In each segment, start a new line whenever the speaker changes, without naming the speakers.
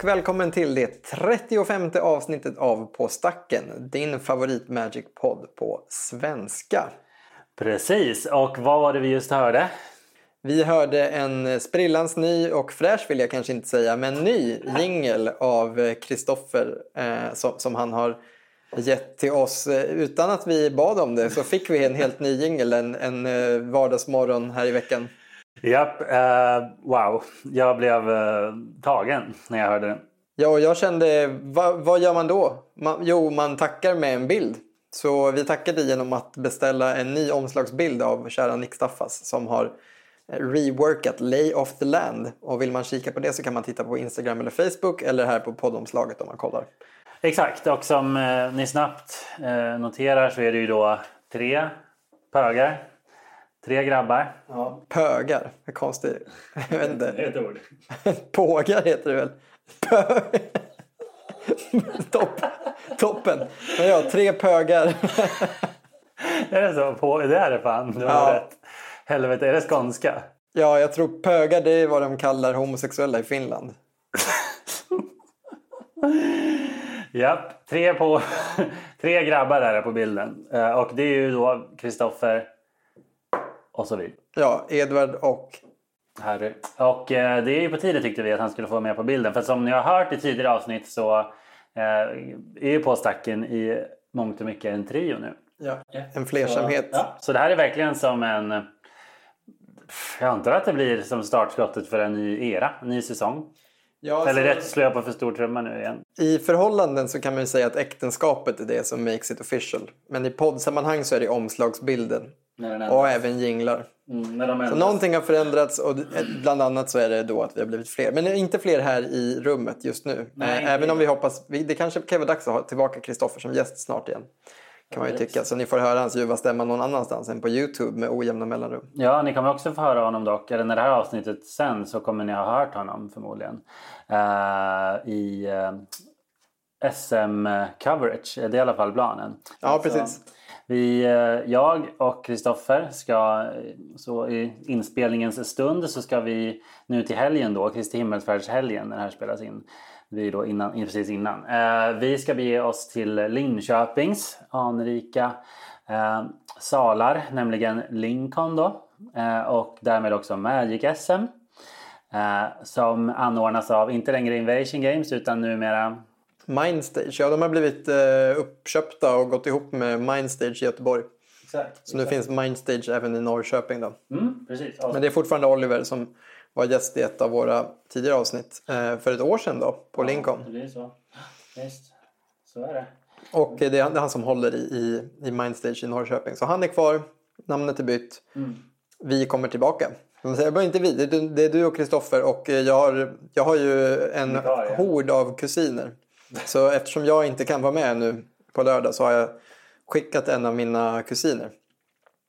Och välkommen till det 35 avsnittet av På stacken, din favorit Magic-podd på svenska.
Precis, och vad var det vi just hörde?
Vi hörde en sprillans ny och fräsch vill jag kanske inte säga, men ny jingel av Kristoffer eh, som, som han har gett till oss. Utan att vi bad om det så fick vi en helt ny jingel en, en eh, vardagsmorgon här i veckan.
Japp, uh, wow. Jag blev uh, tagen när jag hörde den.
Ja, och jag kände, va, vad gör man då? Man, jo, man tackar med en bild. Så vi tackade genom att beställa en ny omslagsbild av kära Nick Staffas som har reworkat Lay of the Land. Och vill man kika på det så kan man titta på Instagram eller Facebook eller här på poddomslaget om man kollar.
Exakt, och som eh, ni snabbt eh, noterar så är det ju då tre pögar. Tre grabbar.
Ja. Pögar, det är konstigt. Jag vet inte.
Det är ett ord.
Pågar heter det väl? Pö... Topp. Toppen. Men ja, tre pögar.
är det så? På, det är det fan. Du har
Ja.
rätt. Helvete, är det skånska?
Ja, jag tror pögar det är vad de kallar homosexuella i Finland.
Japp, tre, på, tre grabbar där på bilden. Eh, Och det är ju då Kristoffer och så vidare.
Ja, Edvard och...
Harry. Och eh, det är ju på tiden tyckte vi att han skulle få vara med på bilden. För som ni har hört i tidigare avsnitt så eh, är ju På stacken i mångt och mycket en trio nu.
Ja, en flersamhet.
Så, ja. så det här är verkligen som en... Jag antar att det blir som startskottet för en ny era, en ny säsong.
Ja,
Eller
så-
rätt slår jag på för stor trumma nu igen.
I förhållanden så kan man ju säga att äktenskapet är det som makes it official. Men i poddsammanhang så är det omslagsbilden. Och även jinglar.
Mm,
Så någonting har förändrats och bland annat så är det då att vi har blivit fler. Men inte fler här i rummet just nu.
Nej,
Eh, Även om
vi.
hoppas, det kanske kan vara dags att ha tillbaka Kristoffer som gäst snart igen. Kan man ju tycka. Så ni får höra hans ljuva stämma någon annanstans än på Youtube med ojämna mellanrum.
Ja, ni kommer också få höra honom dock. Eller när det här avsnittet sen så kommer ni ha hört honom förmodligen. Eh, I eh, SM-coverage. Det är i alla fall planen.
Ja, precis.
Vi, eh, jag och Kristoffer ska, så i inspelningens stund så ska vi nu till helgen då, Kristi himmelsfärdshelgen när det här spelas in. Vi är då innan, precis innan. Eh, vi ska bege oss till Linköpings anrika eh, salar, nämligen Lincoln då. Och därmed också Magic SM. Som anordnas av, inte längre Invasion Games utan numera
Mindstage, ja de har blivit eh, uppköpta och gått ihop med Mindstage i Göteborg.
Exakt.
Så nu finns Mindstage även i Norrköping då.
Mm, precis.
Men det är fortfarande Oliver som var gäst i ett av våra tidigare avsnitt eh, för ett år sedan då på Lincoln.
Det blir så. Visst, så är det.
Och det är han- som håller i, i, i Mindstage i Norrköping. Så han är kvar, namnet är bytt. Vi kommer tillbaka. Jag bara inte vi, det är du- och Kristoffer och jag har, jag har ju en hord av kusiner. Så eftersom jag inte kan vara med nu på lördag så har jag skickat en av mina kusiner.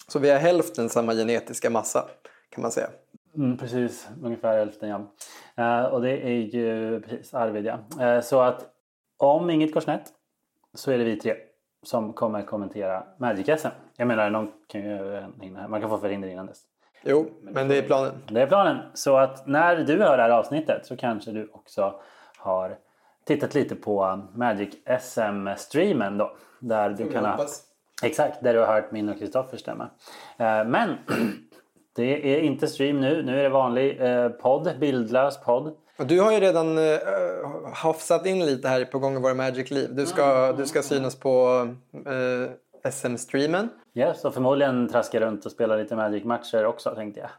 Så vi har hälften samma genetiska massa kan man säga.
Mm, precis, ungefär hälften ja. Eh, och det är ju precis Arvid ja. Eh, så att om inget går snett så är det vi tre som kommer kommentera Magic SM. Jag menar, någon kan ju hinna, man kan få förhinder innan dess.
Jo, men det är planen.
Det är planen. Så att när du hör det här avsnittet så kanske du också har tittat lite på Magic SM-streamen då. Där du kan ha... Exakt, där du har hört min och Kristoffers stämma. Eh, Men det är inte stream nu. Nu är det vanlig eh, podd, bildlös podd.
Du har ju redan uh, hafsat in lite här på gång i våra Magic-liv. Du ska, du ska synas på eh, SM-streamen.
Yes, och förmodligen traska runt och spela lite Magic-matcher också tänkte jag.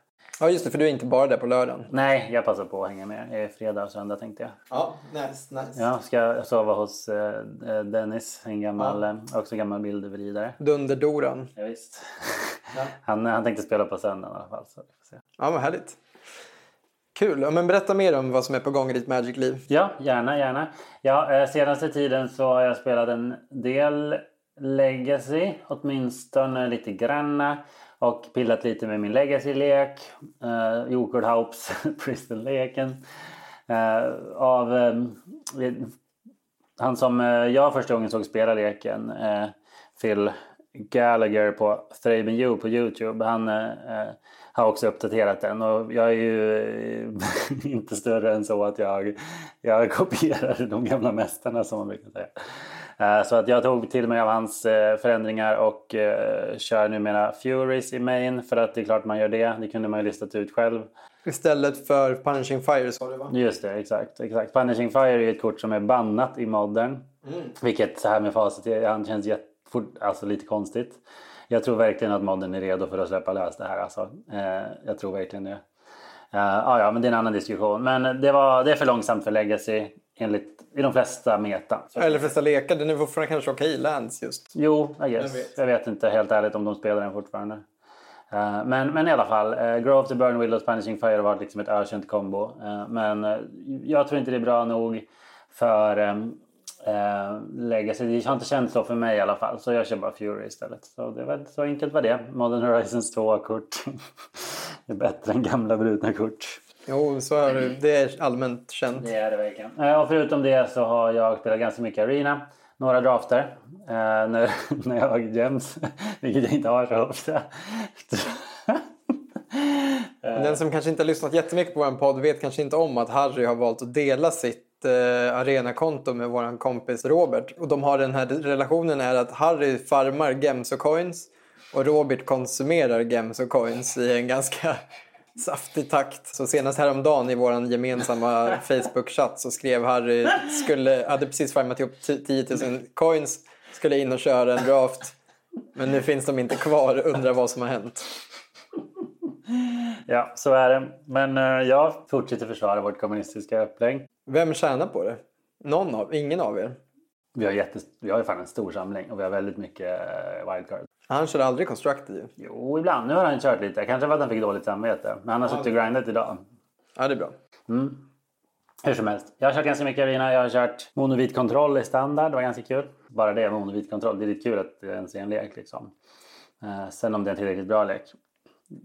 Ja just det, för du är inte bara där på lördagen.
Nej, jag passar på att hänga med. Är fredag och söndag tänkte jag.
Ja, nice, nice.
Ja, ska jag sova hos eh, eh, Dennis, en gammal, eh, också gammal bildöverridare.
Dunderdoran.
Ja, visst. han, han tänkte spela på söndagen i alla fall. Så vi får se.
Ja, vad härligt. Kul. Ja, men berätta mer om vad som är på gång i ditt Magic-liv.
Ja, gärna, gärna. Ja, eh, senaste tiden så har jag spelat en del Legacy, åtminstone lite granna. Och pillat lite med min Legacy-lek. Eh, Jokerhaups Bristol-leken. Eh, av eh, han som eh, jag första gången såg spela leken, eh, Phil Gallagher på Thraben You på Youtube. Han eh, eh, har också uppdaterat den och jag är ju eh, inte större än så att jag, jag kopierar de gamla mästarna som man brukar säga. Eh, så att jag tog till mig av hans eh, förändringar och eh, kör numera Furies i main för att det är klart man gör det. Det kunde man ju listat ut själv.
Istället för Punishing Fire sa du va?
Just det, exakt. exakt. Punishing Fire är ett kort som är bannat i modern. Mm. Vilket så här med facit i hand känns jättefort, alltså lite konstigt. Jag tror verkligen att modden är redo för att släppa lös det här. Alltså. Jag tror verkligen det. Uh, ah, ja, men det är en annan diskussion. Men det, var, det är för långsamt för Legacy enligt, i de flesta meta.
Eller flesta lekar. Den är fortfarande kanske okej okay, Lance just.
Jo, I guess. Jag vet. jag vet. inte helt ärligt om de spelar den fortfarande. Uh, men, men i alla fall, uh, Grove to Burn Willows Punishing Fire har varit liksom ett ökänt kombo. Uh, men jag tror inte det är bra nog för um, lägga sig. Det har inte känts så för mig i alla fall. Så jag kör bara Fury istället. Så, det var, så enkelt var det. Modern Horizons 2-kort. är bättre än gamla brutna kort.
Jo, så är det. Det är allmänt känt.
Det är det verkligen. Eh, och förutom det så har jag spelat ganska mycket Arena. Några drafter. Eh, när, när jag har gems. Vilket jag inte har så ofta.
Den som kanske inte har lyssnat jättemycket på vår podd vet kanske inte om att Harry har valt att dela sitt eh, arenakonto med vår kompis Robert. Och de har den här relationen är att Harry farmar gems och coins och Robert konsumerar gems och coins i en ganska saftig takt. Så senast häromdagen i vår gemensamma Facebook-chatt så skrev Harry, skulle, hade precis farmat ihop 10 000 coins, skulle in och köra en draft. Men nu finns de inte kvar, undrar vad som har hänt.
Ja, så är det. Men uh, jag fortsätter försvara vårt kommunistiska upplägg.
Vem tjänar på det? Någon av? Ingen av er?
Vi har, jättes... vi har ju fan en stor samling och vi har väldigt mycket uh, wildcard.
Han kör aldrig constructed ju.
Jo, ibland. Nu har han kört lite. Kanske för att han fick dåligt samvete. Men han har ja, suttit och grindat idag.
Ja, det är bra.
Mm. Hur som helst. Jag har kört ganska mycket arena. Jag har kört monovit kontroll i standard. Det var ganska kul. Bara det, monovit kontroll. Det är lite kul att det ens är en lek liksom. Uh, sen om det är en tillräckligt bra lek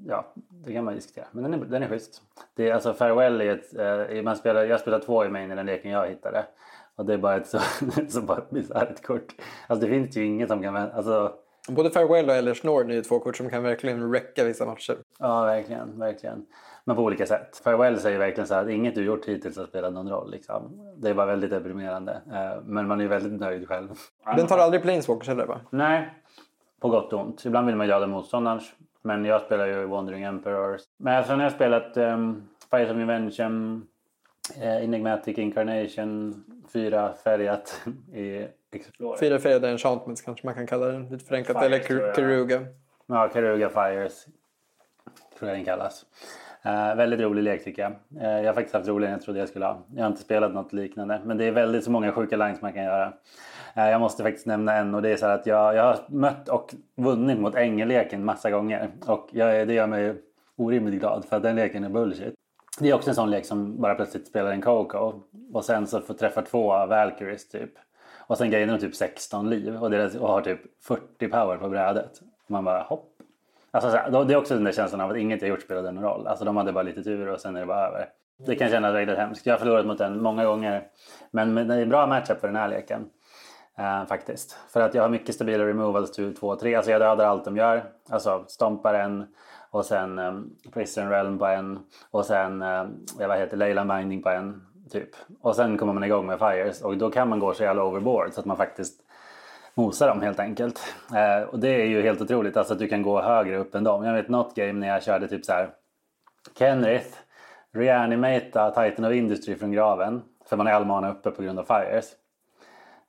ja, det kan man diskutera. Men den är, den är schysst. Det är, alltså Farewell är ett, eh, man spelar, jag spelar två i main i den leken jag hittade. Och det är bara ett så, så bara bisarrt kort. Alltså det finns ju inget som kan alltså,
Både Farewell och Ellers Nord är ju två kort som kan verkligen räcka vissa matcher.
Ja, verkligen, verkligen. Men på olika sätt. Farewell säger verkligen så här att inget du gjort hittills har spelat någon roll. Liksom. Det är bara väldigt deprimerande. Eh, men man är väldigt nöjd själv.
Den tar aldrig Planeswalkers heller va?
Nej, på gott och ont. Ibland vill man döda motståndarens. Men jag spelar ju Wandering Emperors. Men sen har jag spelat um, Fires of Invention, uh, Enigmatic Incarnation, fyra färgat i Explorer.
Fyra färgade enchantments kanske man kan kalla den lite förenklat. Fires, Eller Karuga.
Ja, Karuga Fires tror jag den kallas. Uh, väldigt rolig lek tycker jag. Uh, jag har faktiskt haft roligare än jag trodde jag skulle ha. Jag har inte spelat något liknande. Men det är väldigt så många sjuka lines man kan göra. Uh, jag måste faktiskt nämna en och det är så att jag, jag har mött och vunnit mot ängelleken massa gånger. Och jag, det gör mig orimligt glad för att den leken är bullshit. Det är också en sån lek som bara plötsligt spelar en Coco och sen så får träffa två Valkyries typ. Och sen grejen typ 16 liv och, deras, och har typ 40 power på brädet. Man bara hopp. Alltså, det är också den där känslan av att inget jag gjort spelade någon roll. Alltså de hade bara lite tur och sen är det bara över. Det kan kännas väldigt hemskt. Jag har förlorat mot den många gånger. Men det är en bra matchup för den här leken. Eh, faktiskt. För att jag har mycket stabila removals till 2 3. Alltså jag dödar allt de gör. Alltså stompar en och sen um, Prison Realm på en och sen um, vad heter Leyland Binding på en. Typ. Och sen kommer man igång med Fires och då kan man gå så jävla overboard så att man faktiskt mosar dem helt enkelt. Eh, och det är ju helt otroligt alltså att du kan gå högre upp än dem. Jag vet något game när jag körde typ så här Kenrith reanimata Titan of Industry från graven. För man är allmana uppe på grund av fires.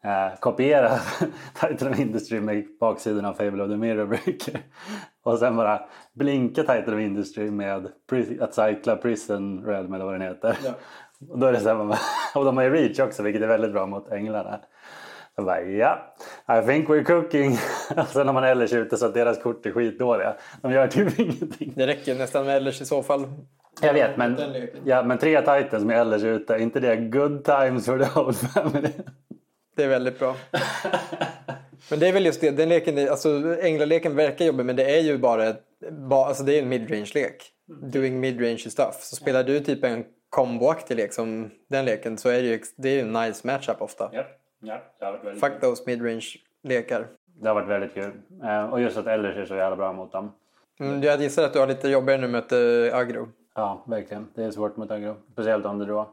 Eh, kopiera Titan of Industry med baksidan av Fable of the Mirror Breaker. och sen bara blinka Titan of Industry med att Cycla Prison Realm eller vad den heter. Ja. Och då är det så här, och de har ju reach också vilket är väldigt bra mot änglarna. Jag bara ja, I think we're cooking. Och sen har man Ellers ute så att deras kort är skitdåliga. De gör typ ingenting.
Det räcker nästan med Ellers i så fall.
Jag vet men, ja, men tre titans med Ellers ute, inte det good times for the whole family?
Det är väldigt bra. Men det är väl just det, den leken, alltså änglaleken verkar jobbig men det är ju bara, ett, alltså det är en midrange-lek. Doing midrange stuff. Så spelar du typ en komboaktig lek som den leken så är det ju det är en nice matchup ofta.
Yep. Ja,
Fuck those midrange lekar.
Det har varit väldigt kul. Eh, och just att Elders är så jävla bra mot dem.
Mm, jag gissar att du har lite jobbigare nu att möta aggro.
Ja, verkligen. Det är svårt mot aggro. Speciellt om det då.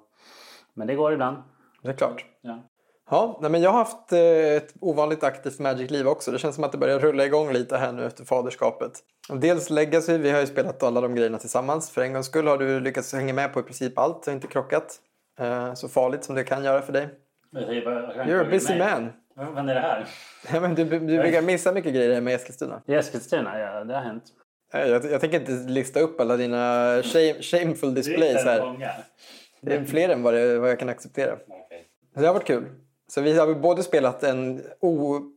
Men det går ibland.
Det är klart.
Ja.
Ja, nej, men jag har haft eh, ett ovanligt aktivt Magic-liv också. Det känns som att det börjar rulla igång lite här nu efter faderskapet. Och dels Legacy, vi har ju spelat alla de grejerna tillsammans. För en gångs skull har du lyckats hänga med på i princip allt. Har inte krockat. Eh, så farligt som det kan göra för dig. You're a busy man.
Vad är det här?
Ja, men du, du brukar missa mycket grejer hemma i Eskilstuna.
I Eskilstuna, ja det har hänt.
Jag, jag tänker inte lista upp alla dina shame, shameful displays här. Det är fler än vad, det, vad jag kan acceptera. Så det har varit kul. Så vi har både spelat en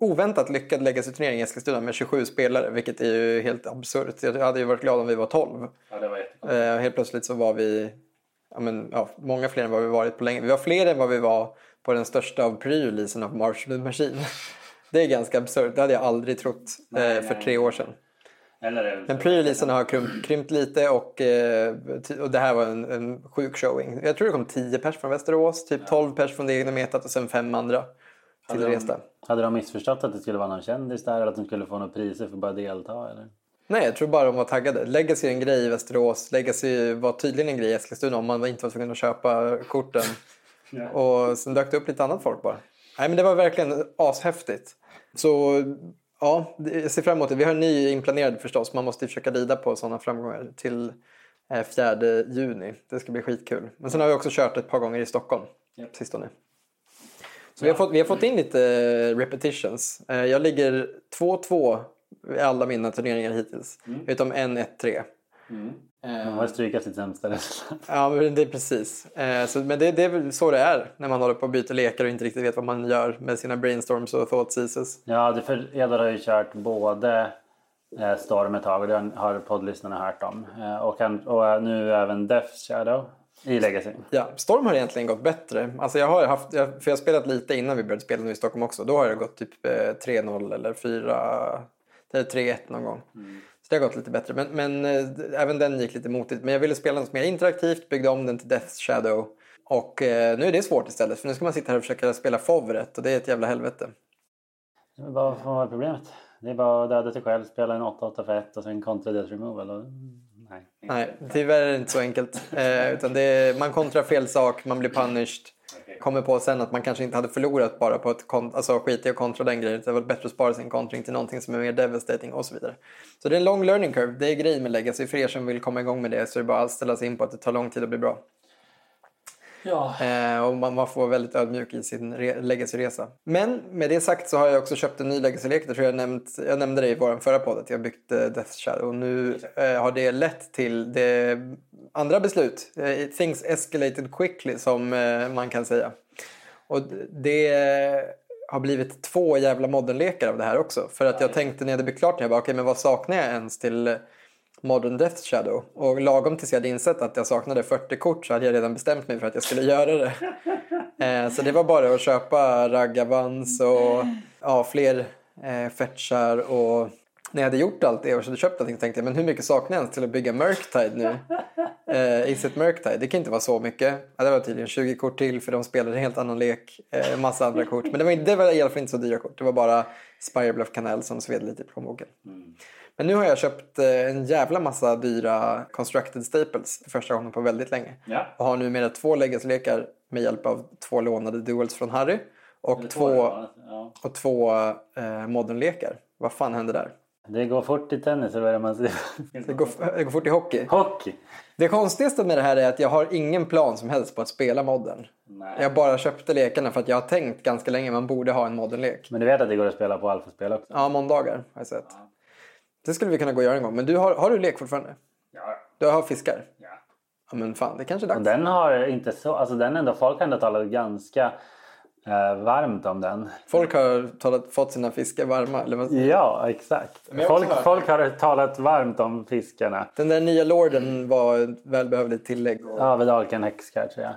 oväntat lyckad legacy-turnering i Eskilstuna med 27 spelare, vilket är ju helt absurt. Jag hade ju varit glad om vi var 12.
Ja, det var.
Eh, helt plötsligt så var vi ja, men, ja, många fler än vad vi varit på länge. Vi var fler än vad vi var på den största av pre-releasen av Marshall Machine. Det är ganska absurt. Det hade jag aldrig trott
Nej,
eh, för
nej,
tre
nej.
år sedan.
Eller
Men pre-releasen har krympt, krympt lite och, eh, och det här var en, en sjuk showing. Jag tror det kom 10 pers från Västerås, typ 12 pers från det egna metat och sen fem andra till
Hade de-. Hade de missförstått att det skulle vara någon kändis där eller att de skulle få några priser för att bara delta? Eller?
Nej, jag tror bara de var taggade. Legacy är en grej i Västerås. Legacy var tydligen en grej i Eskilstuna om man inte var tvungen att köpa korten.
Ja.
Och sen dök det upp lite annat folk bara. Nej men det var verkligen ashäftigt. Så ja, jag ser fram emot det. Vi har en ny inplanerad förstås. Man måste ju försöka rida på sådana framgångar till eh, 4 juni. Det ska bli skitkul. Men sen har vi också kört ett par gånger i Stockholm
Japp.
sistone. Så vi, har fått, vi har fått in lite eh, repetitions. Eh, Jag ligger 2-2 i alla mina turneringar hittills. Utom en 1-3.
De har strykat sitt sämsta resultat.
Ja, men det är precis. Eh, så, men det, det är väl så det är när man håller på och byter lekar och inte riktigt vet vad man gör med sina brainstorms och thought seizes.
Ja, det för Edvard har ju kört både eh, Storm ett tag och det har poddlyssnarna hört om. Eh, och, han, och nu även Death Shadow i Legacy.
Ja, Storm har egentligen gått bättre. Alltså jag har haft, jag, för jag har spelat lite innan vi började spela nu i Stockholm också. Då har det gått typ eh, 3-0 eller 4, eller 3-1 någon gång. Så det har gått lite bättre. Men, men eh, även den gick lite motigt. Men jag ville spela något mer interaktivt, byggde om den till Death Shadow. Och eh, nu är det svårt istället. För nu ska man sitta här och försöka spela FOV rätt och det är ett jävla helvete.
Vad var problemet? Det är bara att döda sig själv, spela en 8-8 för 1 och sen kontra death removal. Och... Nej.
Nej, tyvärr är det inte så enkelt. Eh, utan är, man kontrar fel sak, man blir punished. Kommer på sen att man kanske inte hade förlorat bara på att alltså, skita i att kontra den grejen. Det var bättre att spara sin kontring till någonting som är mer devastating och så vidare. Så det är en lång learning curve. Det är grejen med Legacy. För er som vill komma igång med det så är det bara att ställa sig in på att det tar lång tid att bli bra.
Ja.
Eh, och man, man får vara väldigt ödmjuk i sin re- legacy-resa. Men med det sagt så har jag också köpt en ny legacy-lek. Det tror jag, nämnt, jag nämnde det i vår förra podd att jag byggt eh, Death Shadow. Och nu eh, har det lett till det andra beslut. Eh, things escalated quickly som eh, man kan säga. Och det har blivit två jävla modernlekar av det här också. För att jag tänkte när hade byggt klart det, jag bara, okej men vad saknar jag ens till Modern Death Shadow. Och lagom tills jag hade insett att jag saknade 40 kort så hade jag redan bestämt mig för att jag skulle göra det. Eh, så det var bara att köpa Ragavans och ja, fler eh, fetchar och när jag hade gjort allt det och så hade köpt allting tänkte jag men hur mycket saknar jag ens till att bygga Murktide nu? Eh, Is it Murktide? Det kan inte vara så mycket. Ja, det var tydligen 20 kort till för de spelade en helt annan lek. Eh, massa andra kort. Men det var, det var i alla fall inte så dyra kort. Det var bara Spirebluff Canal som sved lite i plånboken. Men nu har jag köpt eh, en jävla massa dyra constructed staples för första gången på väldigt länge.
Ja.
Och har numera två Legacy-lekar med hjälp av två lånade duels från Harry. Och två,
Ja.
och två eh, modern-lekar. Vad fan hände där?
Det går fort i tennis, det man säger?
Det går, det går fort i hockey.
Hockey!
Det konstigaste med det här är att jag har ingen plan som helst på att spela modern.
Nej.
Jag bara köpte lekarna för att jag har tänkt ganska länge man borde ha en modern-lek.
Men du vet att det går att spela på alfaspel också?
Ja, måndagar har jag sett. Det skulle vi kunna gå och göra en gång. Men du har, har du lek fortfarande?
Ja.
Du har fiskar?
ja.
Ja men fan, det kanske är
Och
dags.
den har inte så... Alltså den ändå, folk har ändå talat ganska varmt om den.
Folk har talat, fått sina fiskar varma. Eller vad?
Ja, exakt. Folk, folk har talat varmt om fiskarna.
Den där nya lorden var ett välbehövligt tillägg.
Ja, Vedalken Häxkar tror jag.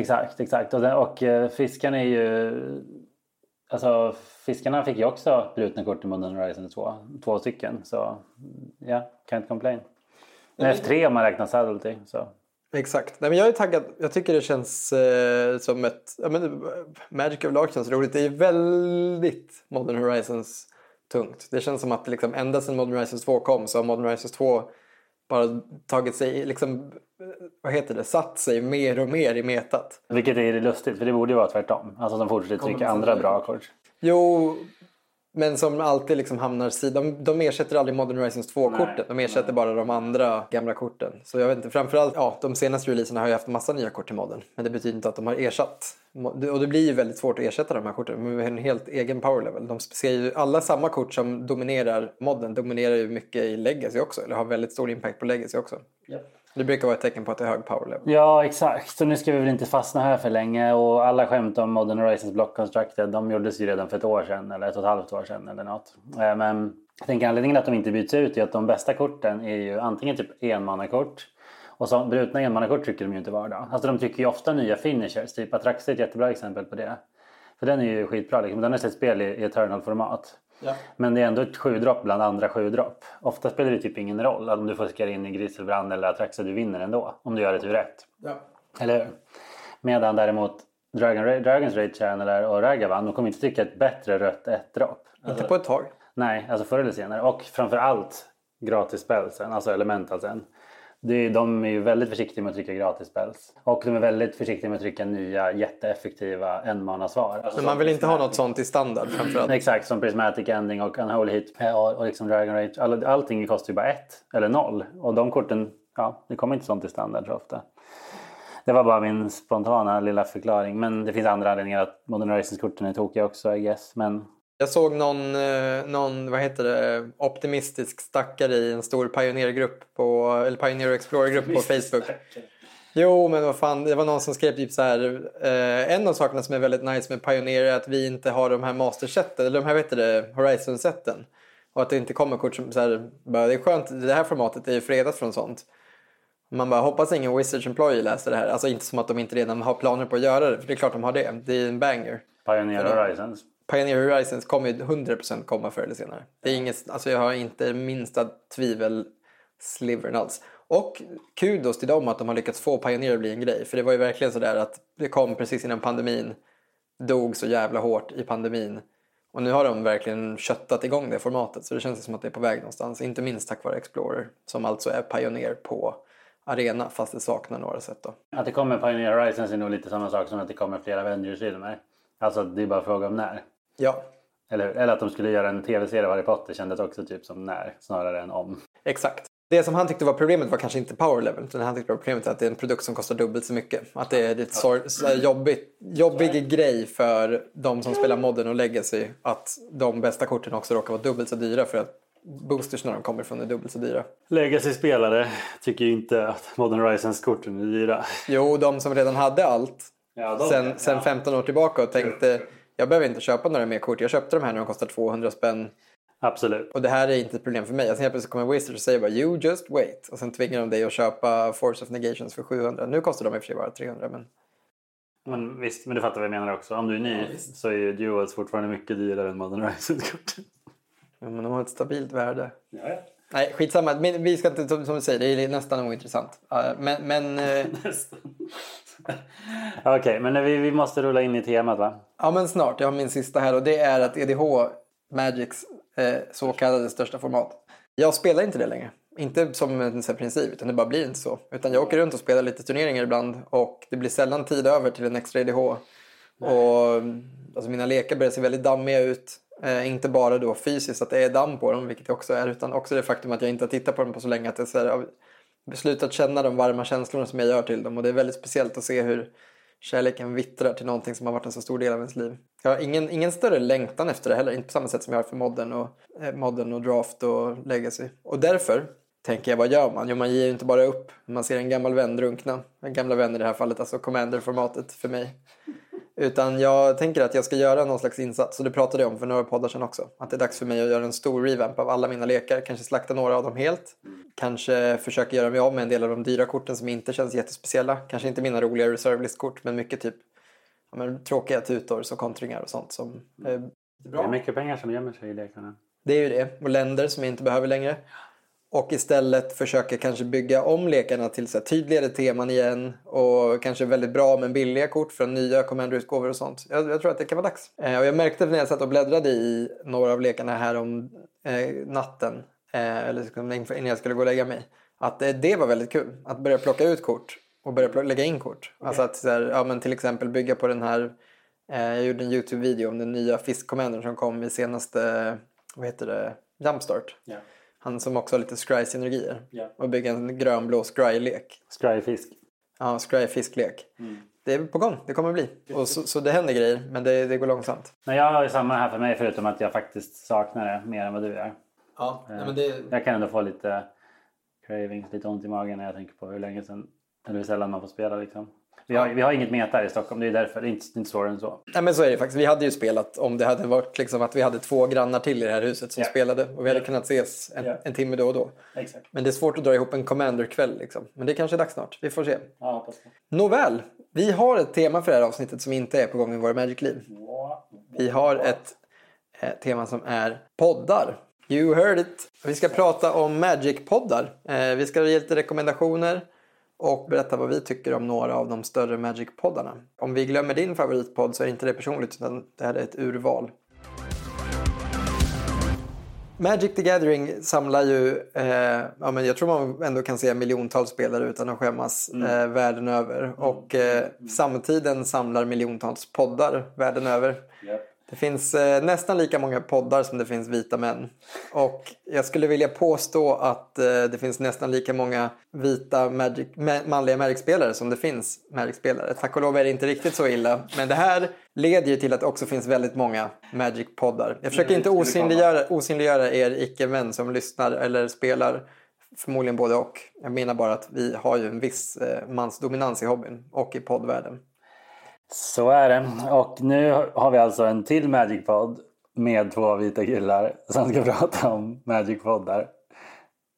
Exakt, exakt. Och, den, och eh, fiskarna är ju... Alltså fiskarna fick ju också brutna kort i Modern Horizon 2. Två stycken. Så ja, can't complain. Men F3 om man räknar Saddlety. Så.
Exakt. Nej, men jag är taggad. Jag tycker det känns eh, som ett... Ja, men, Magic överlag känns roligt. Det är väldigt Modern Horizons tungt. Det känns som att liksom, ända sedan Modern Horizons 2 kom så har Modern Horizons 2 bara tagit sig, liksom, vad heter det, satt sig mer och mer i metat.
Vilket är lustigt, för det borde ju vara tvärtom. Alltså de fortsätter trycka andra bra kort.
Jo, men som alltid liksom hamnar sidan. De, de ersätter aldrig Modern Horizons 2-korten. De ersätter bara de andra gamla korten. Så jag vet inte, framförallt, ja, de senaste releaserna har ju haft massa nya kort till modden. Men det betyder inte att de har ersatt. Och det blir ju väldigt svårt att ersätta de här korten. Med en helt egen power level. De ser ju, alla samma kort som dominerar modden dominerar ju mycket i Legacy också. Eller har väldigt stor impact på Legacy också.
Yep.
Det brukar vara ett tecken på att det är hög power level.
Ja, exakt. Så nu ska vi väl inte fastna här för länge. Och alla skämt om Modern Horizons Block Constructed, de gjordes ju redan för ett år sedan eller ett och ett halvt år sedan eller något. Eh, men jag tänker anledningen att de inte byts ut är att de bästa korten är ju antingen typ enmannakort och så brutna enmannakort trycker de ju inte var dag. Alltså de trycker ju ofta nya finishers. Typ Atraxa är ett jättebra exempel på det. För den är ju skitbra. Liksom. Den har sett spel i, i Eternal-format. Ja. Men det är ändå ett sju-dropp bland andra sju-dropp. Ofta spelar det typ ingen roll om du fuskar in i Griselbrand eller Atraxa. Du vinner ändå om du gör det tur rätt.
Ja.
Eller hur? Medan däremot Dragon, Dragons Raid Channeler och Ragavan de kommer inte trycka ett bättre rött ett-dropp.
Alltså, inte på ett tag.
Nej, alltså förr eller senare. Och framförallt gratis spelsen, alltså elementalsen. Det, de är ju väldigt försiktiga med att trycka gratis spells. Och de är väldigt försiktiga med att trycka nya jätteeffektiva enmanasvar.
Alltså Men man vill inte ha något sånt i standard framförallt.
Exakt, som Prismatic Ending och Unholy Hit och, och liksom Dragon Rage. All, allting kostar ju bara ett eller noll. Och de korten, ja, det kommer inte sånt i standard så ofta. Det var bara min spontana lilla förklaring. Men det finns andra anledningar att Modern Horizons-korten är tokiga också, I guess. Men
jag såg någon, eh, någon vad heter det, optimistisk stackare i en stor pionjärgrupp på, eller Pioneer Explorer-grupp på Facebook. Jo, men vad fan, det var någon som skrev typ så här. Eh, en av sakerna som är väldigt nice med Pioneer är att vi inte har de här mastersätten, eller de här, heter det, Horizon-sätten. Och att det inte kommer kort som så här, bara, det är skönt, det här formatet är ju fredat från sånt. Man bara hoppas ingen Wizards Employee läser det här. Alltså inte som att de inte redan har planer på att göra det, för det är klart de har det. Det är en banger.
Pioneer Horizons.
Pioneer Horizons kommer ju 100% komma förr eller senare. Det är inget, alltså jag har inte minsta tvivel slivern alls. Och kudos till dem att de har lyckats få Pioneer att bli en grej. För det var ju verkligen sådär att det kom precis innan pandemin. Dog så jävla hårt i pandemin. Och nu har de verkligen köttat igång det formatet. Så det känns som att det är på väg någonstans. Inte minst tack vare Explorer. Som alltså är Pioneer på arena fast det saknar några sätt då.
Att det kommer Pioneer Horizons är nog lite samma sak som att det kommer flera Avengers-filmer. Alltså det är bara fråga om när.
Ja.
Eller, eller att de skulle göra en tv-serie av Harry Potter kändes också typ som när snarare än om.
Exakt. Det som han tyckte var problemet var kanske inte power level utan han tyckte var problemet att det är en produkt som kostar dubbelt så mycket. Att det är ett så, så jobbigt, jobbig grej för de som spelar modern och legacy att de bästa korten också råkar vara dubbelt så dyra för att boosters när de kommer från är dubbelt så dyra.
Legacy-spelare tycker ju inte att Modern Horizons-korten är dyra.
Jo, de som redan hade allt ja, de, sen, sen 15 år tillbaka och tänkte jag behöver inte köpa några mer kort. Jag köpte de här när de kostar 200 spänn.
Absolut.
Och det här är inte ett problem för mig. Alltså helt plötsligt kommer Wizards och säger bara you just wait. Och sen tvingar de dig att köpa Force of Negations för 700. Nu kostar de i och för sig bara 300 men...
Men visst, men du fattar vad jag menar också. Om du är ny ja, så är ju Duals fortfarande mycket dyrare än Modern Horizons-kort.
Ja, men de har ett stabilt värde.
Ja, ja.
Nej, skitsamma. Men vi ska inte, som, som du säger, det är nästan ointressant. Men... men uh...
Okej, okay, men vi, vi måste rulla in i temat va?
Ja, men snart. Jag har min sista här och det är att EDH, Magics eh, så kallade största format. Jag spelar inte det längre. Inte som en princip, utan det bara blir inte så. Utan jag åker runt och spelar lite turneringar ibland och det blir sällan tid över till en extra EDH. Och alltså, mina lekar börjar se väldigt dammiga ut. Eh, inte bara då fysiskt att det är damm på dem, vilket det också är, utan också det faktum att jag inte har tittat på dem på så länge att jag har beslutat känna de varma känslorna som jag gör till dem. Och det är väldigt speciellt att se hur kärleken vittrar till någonting som har varit en så stor del av ens liv. Jag har ingen, ingen större längtan efter det heller, inte på samma sätt som jag har för modden och, eh, modden och draft och legacy. Och därför tänker jag, vad gör man? Jo, man ger ju inte bara upp. Man ser en gammal vän drunkna. En gamla vän i det här fallet, alltså commander-formatet för mig. Utan jag tänker att jag ska göra någon slags insats. Och det pratade jag om för några poddar sedan också. Att det är dags för mig att göra en stor revamp av alla mina lekar. Kanske slakta några av dem helt. Kanske försöka göra mig av med en del av de dyra korten som inte känns jättespeciella. Kanske inte mina roliga reserve-list-kort men mycket typ ja, men, tråkiga tutors och kontringar och sånt som är bra.
Det är mycket pengar som gömmer sig i lekarna.
Det är ju det. Och länder som jag inte behöver längre. Och istället försöka kanske bygga om lekarna till så tydligare teman igen och kanske väldigt bra men billiga kort från nya Commander-utgåvor och sånt. Jag, jag, tror att det kan vara dags. Eh, och jag märkte när jag satt och bläddrade i några av lekarna här om eh, natten, eh, eller innan jag skulle gå och lägga mig, att eh, det var väldigt kul. Att börja plocka ut kort och börja lägga in kort. Okay. Alltså att så här, ja, men till exempel bygga på den här, eh, jag gjorde en YouTube-video om den nya fiskkommandern som kom i senaste, vad heter det, Jumpstart. Yeah. Han som också har lite scry-synergier. Yeah. Och bygga en grönblå scry-lek.
Scry-fisk.
Ja, scry-fisklek. Mm. Det är på gång, det kommer bli. Och så, så det händer grejer, men det, det går långsamt.
Nej, jag har ju samma här för mig förutom att jag faktiskt saknar det mer än vad du gör.
Ja,
eh,
men det...
Jag kan ändå få lite cravings, lite ont i magen när jag tänker på hur länge sedan, eller hur sällan man får spela liksom. Vi har, vi har inget meta här i Stockholm, det är därför. Det är inte, inte svårare än så.
Nej men så är det faktiskt. Vi hade ju spelat om det hade varit liksom att vi hade två grannar till i det här huset som yeah. spelade och vi hade yeah. kunnat ses en, yeah. en timme då och då.
Exakt.
Men det är svårt att dra ihop en commander-kväll liksom. Men det kanske är dags snart. Vi får se.
Ja.
Nåväl, vi har ett tema för det här avsnittet som inte är på gång i våra Magic-liv. Vi har ett eh, tema som är poddar. You heard it! Vi ska prata om Magic-poddar. Eh, vi ska ge lite rekommendationer och berätta vad vi tycker om några av de större Magic-poddarna. Om vi glömmer din favoritpodd så är inte det personligt utan det här är ett urval. Magic the Gathering samlar ju, eh, ja, men jag tror man ändå kan se miljontals spelare utan att skämmas mm. eh, världen över. Och eh, samtiden samlar miljontals poddar världen över. Yep. Det finns eh, nästan lika många poddar som det finns vita män. Och jag skulle vilja påstå att eh, det finns nästan lika många vita Magic, manliga Magic-spelare som det finns Magic-spelare. Tack och lov är det inte riktigt så illa. Men det här leder ju till att det också finns väldigt många Magic-poddar. Jag försöker inte osynliggöra, osynliggöra er icke-män som lyssnar eller spelar. Förmodligen både och. Jag menar bara att vi har ju en viss eh, mansdominans i hobbyn och i poddvärlden.
Så är det. Och nu har vi alltså en till Magic-podd med två vita killar som ska prata om Magic-poddar.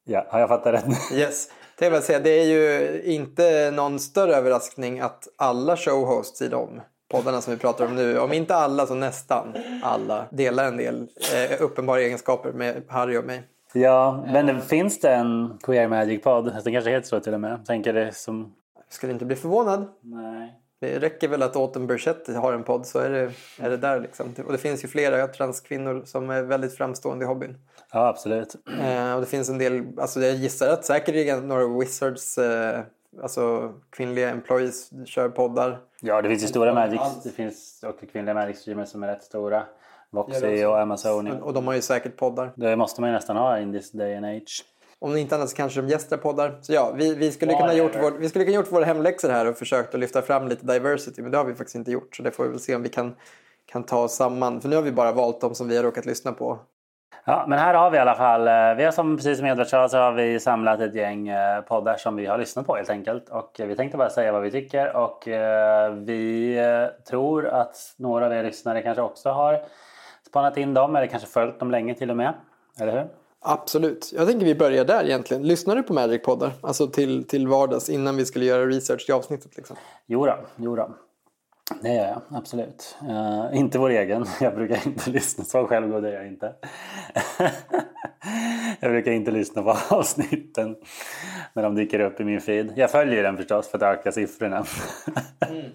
Ja, har jag fattat rätt
nu? Yes. Det, vill säga, det är ju inte någon större överraskning att alla showhosts i de poddarna som vi pratar om nu, om inte alla så nästan alla, delar en del eh, uppenbara egenskaper med Harry och mig.
Ja, men uh, finns det en Queer Magic-podd? Den kanske heter så till och med. Tänker det som...
Jag skulle inte bli förvånad.
Nej.
Det räcker väl att Autumn Burchett har en podd så är det, är det där. Liksom. Och det finns ju flera transkvinnor som är väldigt framstående i hobbyn.
Ja, absolut.
Eh, och det finns en del, alltså jag gissar att säkert några Wizards, eh, alltså kvinnliga employees kör poddar.
Ja, det finns ju stora Magic, det finns också kvinnliga Magic-streamers som är rätt stora. Voxy och Amazon.
Och de har ju säkert poddar.
Det måste man ju nästan ha in this day and age.
Om inte annat så kanske de gästar poddar. Så ja, vi, vi skulle kunna gjort vår, vi skulle kunna gjort våra hemläxor här och försökt att lyfta fram lite diversity. Men det har vi faktiskt inte gjort. Så det får vi väl se om vi kan, kan ta oss samman. För nu har vi bara valt de som vi har råkat lyssna på.
Ja, men här har vi i alla fall, eh, vi har som precis som Edvard så har vi samlat ett gäng eh, poddar som vi har lyssnat på helt enkelt. Och vi tänkte bara säga vad vi tycker och eh, vi tror att några av er lyssnare kanske också har spanat in dem eller kanske följt dem länge till och med. Eller hur?
Absolut. Jag tänker vi börjar där egentligen. Lyssnar du på Magic-poddar? Alltså till, till vardags innan vi skulle göra research till avsnittet? Liksom?
Jo då, jo då. Det gör jag, absolut. Uh, inte vår egen. Jag brukar inte lyssna. Så självgod är jag inte. jag brukar inte lyssna på avsnitten när de dyker upp i min feed. Jag följer den förstås för att öka siffrorna. mm.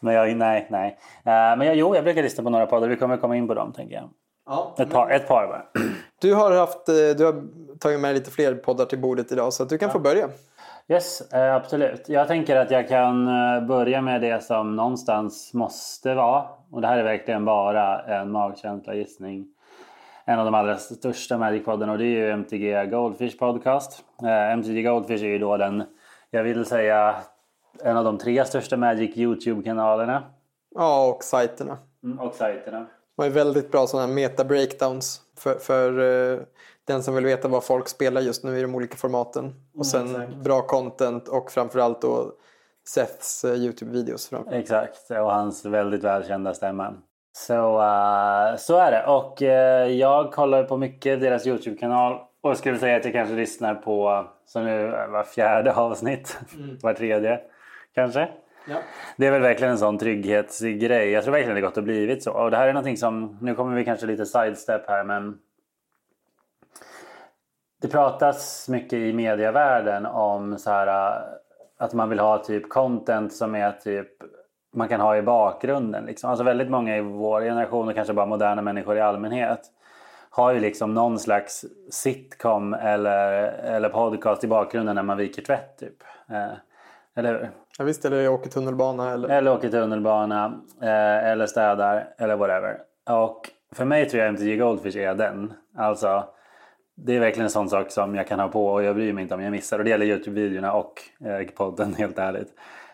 Men jag, nej, nej. Uh, men jag, jo, jag brukar lyssna på några poddar. Vi kommer komma in på dem tänker jag.
Ja,
ett, par, ett par bara.
Du har, haft, eh, du har tagit med lite fler poddar till bordet idag så du kan ja. få börja.
Yes, eh, absolut. Jag tänker att jag kan eh, börja med det som någonstans måste vara. Och det här är verkligen bara en magkänsla gissning. En av de allra största Magic-poddarna och det är ju MTG Goldfish Podcast. MTG Goldfish är ju då den, jag vill säga, en av de tre största Magic YouTube-kanalerna.
Ja, och sajterna.
Mm, och sajterna.
De har ju väldigt bra sådana meta-breakdowns för, för uh, den som vill veta vad folk spelar just nu i de olika formaten. Och sen mm, bra content och framförallt då Seths uh, YouTube-videos.
Exakt, och hans väldigt välkända stämma. Så, uh, så är det. Och jag kollar på mycket deras YouTube-kanal och skulle säga att jag kanske lyssnar på, så nu var fjärde avsnitt, mm. var tredje kanske.
Ja.
Det är väl verkligen en sån trygghetsgrej. Jag tror verkligen det gått och blivit så. Och det här är någonting som, nu kommer vi kanske lite sidestep här men det pratas mycket i medievärlden om så här, äh, att man vill ha typ content som är typ man kan ha i bakgrunden. Liksom. Alltså väldigt många i vår generation och kanske bara moderna människor i allmänhet har ju liksom någon slags sitcom eller, eller podcast i bakgrunden när man viker tvätt. Typ. Eh, eller hur?
Ja, visst, eller åker tunnelbana. Eller,
eller åker tunnelbana eh, eller städar eller whatever. Och för mig tror jag MTG Goldfish är den. Alltså, det är verkligen en sån sak som jag kan ha på och jag bryr mig inte om jag missar. Och det gäller Youtube-videorna och eh, podden helt ärligt.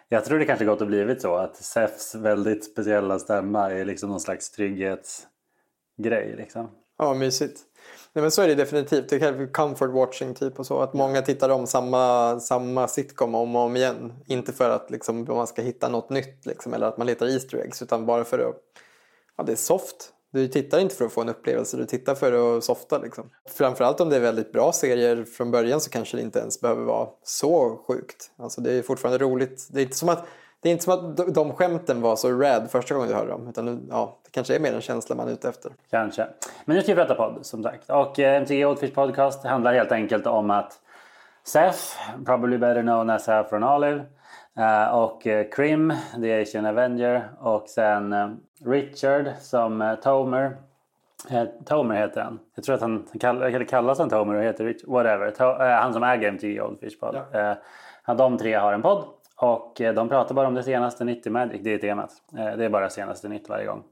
Jag tror det kanske gått och blivit så att Sefs väldigt speciella stämma är liksom någon slags trygghetsgrej. Liksom.
Ja, mysigt. Nej, men så är det definitivt. Det kallas comfort watching typ och så. Att många tittar om samma, samma sitcom om och om igen. Inte för att liksom, man ska hitta något nytt liksom, eller att man letar Easter eggs utan bara för att ja, det är soft. Du tittar inte för att få en upplevelse, du tittar för att softa. Liksom. Framförallt om det är väldigt bra serier från början så kanske det inte ens behöver vara så sjukt. Alltså, det är fortfarande roligt. Det är inte som att, det är inte som att de skämten var så rad första gången du hörde dem. Utan ja, det kanske är mer en känsla man är ute efter.
Kanske. Men nu ska vi prata podd som sagt. Och eh, MTG Oldfish Podcast handlar helt enkelt om att Seth, probably better known as Saffron Olive, Uh, och uh, Krim, The Asian Avenger och sen Richard som Tomer. Tomer heter han. Jag tror att han kall, kallas han Tomer och heter Richard. Whatever. To, han som äger MTG Oldfish podd. Ja. de tre har en podd och de pratar bara om det senaste nytt i Magic. Det är temat. det är bara senaste nytt varje gång.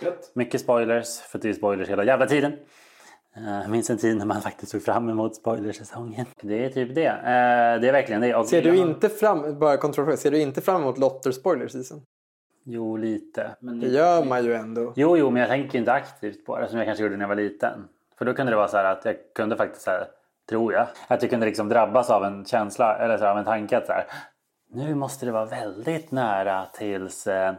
Rätt.
Mycket spoilers, för det är spoilers hela jävla tiden. Jag minns en tid när man faktiskt såg fram emot spoilersäsongen. Det är typ det. Det är verkligen det. Och
ser du inte fram, bara kontrollfråga, ser du inte fram emot Lotter spoiler season?
Jo, lite.
Men det gör man ju ändå.
Jo, jo, men jag tänker inte aktivt på det som jag kanske gjorde när jag var liten. För då kunde det vara så här att jag kunde faktiskt, så här, tror jag, att jag kunde liksom drabbas av en känsla eller så här, av en tanke att så här, nu måste det vara väldigt nära tills eh,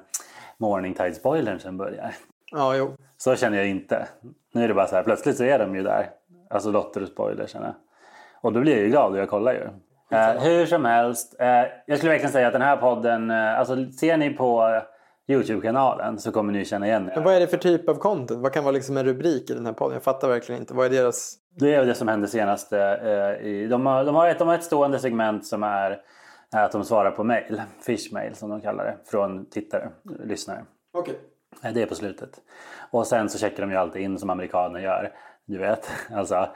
Morning Tide spoilern sen börjar.
Ja, jo.
Så känner jag inte. Nu är det bara så här, plötsligt så är de ju där. Alltså Lotter och spoilersarna. Och då blir jag ju glad och jag kollar ju. Eh, hur som helst. Eh, jag skulle verkligen säga att den här podden, eh, alltså ser ni på Youtube-kanalen så kommer ni känna igen er.
Men vad är det för typ av content? Vad kan vara liksom en rubrik i den här podden? Jag fattar verkligen inte. Vad är deras...
Det är det som hände senast. Eh, i, de, har, de, har ett, de har ett stående segment som är att de svarar på mail. Fishmail som de kallar det. Från tittare, lyssnare.
Okej.
Okay. Det är på slutet. Och sen så checkar de ju alltid in som amerikaner gör. Du vet, alltså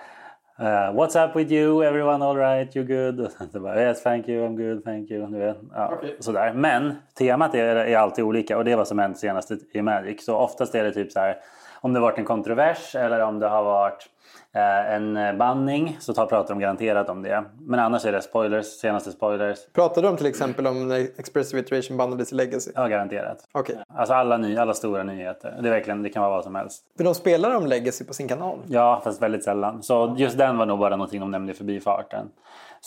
Uh, what's up with you? Everyone all right? You good? Och bara, yes thank you, I'm good, thank you. Du vet. Ja, okay. sådär. Men temat är, är alltid olika och det är vad som hänt senast i Magic. Så oftast är det typ så här om det varit en kontrovers eller om det har varit en eh, banning så tar, pratar de garanterat om det. Men annars är det spoilers, senaste spoilers.
Pratar de till exempel om när Expressive Iteration bannades i Legacy?
Ja, garanterat.
Okay.
Alltså alla, ny, alla stora nyheter. Det, är verkligen, det kan vara vad som helst.
För de spelar om Legacy på sin kanal?
Ja, fast väldigt sällan. Så just den var nog bara någonting de nämnde i förbifarten.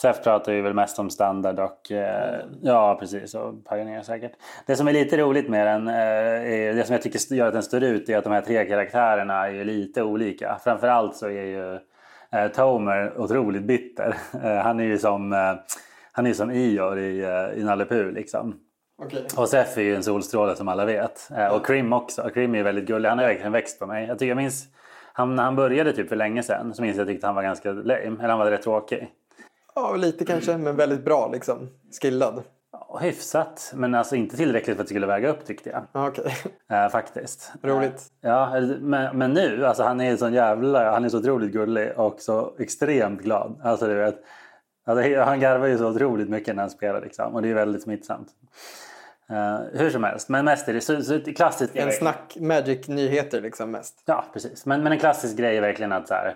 SEF pratar ju väl mest om standard och eh, ja precis och Pioneer säkert. Det som är lite roligt med den, eh, det som jag tycker gör att den står ut är att de här tre karaktärerna är lite olika. Framförallt så är ju eh, Tomer otroligt bitter. Eh, han är ju som, eh, han är som Ior i, eh, i Nalle Puh liksom.
Okay.
Och Sef är ju en solstråle som alla vet. Eh, och Krim också. Krim är väldigt gullig. Han har verkligen växt på mig. Jag, tycker, jag minns han, när han började typ för länge sedan så minns jag att jag tyckte han var ganska lame. Eller han var rätt tråkig.
Ja, lite kanske, men väldigt bra liksom. Skillad.
Ja, hyfsat, men alltså inte tillräckligt för att det skulle väga upp tyckte jag.
Okay.
Äh, faktiskt.
Roligt.
Ja, men, men nu, alltså han är så jävla, han är så otroligt gullig och så extremt glad. Alltså du vet, alltså, han garvar ju så otroligt mycket när han spelar liksom och det är väldigt smittsamt. Uh, hur som helst, men mest är det så, så klassiskt.
En snack Magic-nyheter liksom mest.
Ja, precis. Men, men en klassisk grej är verkligen att så här,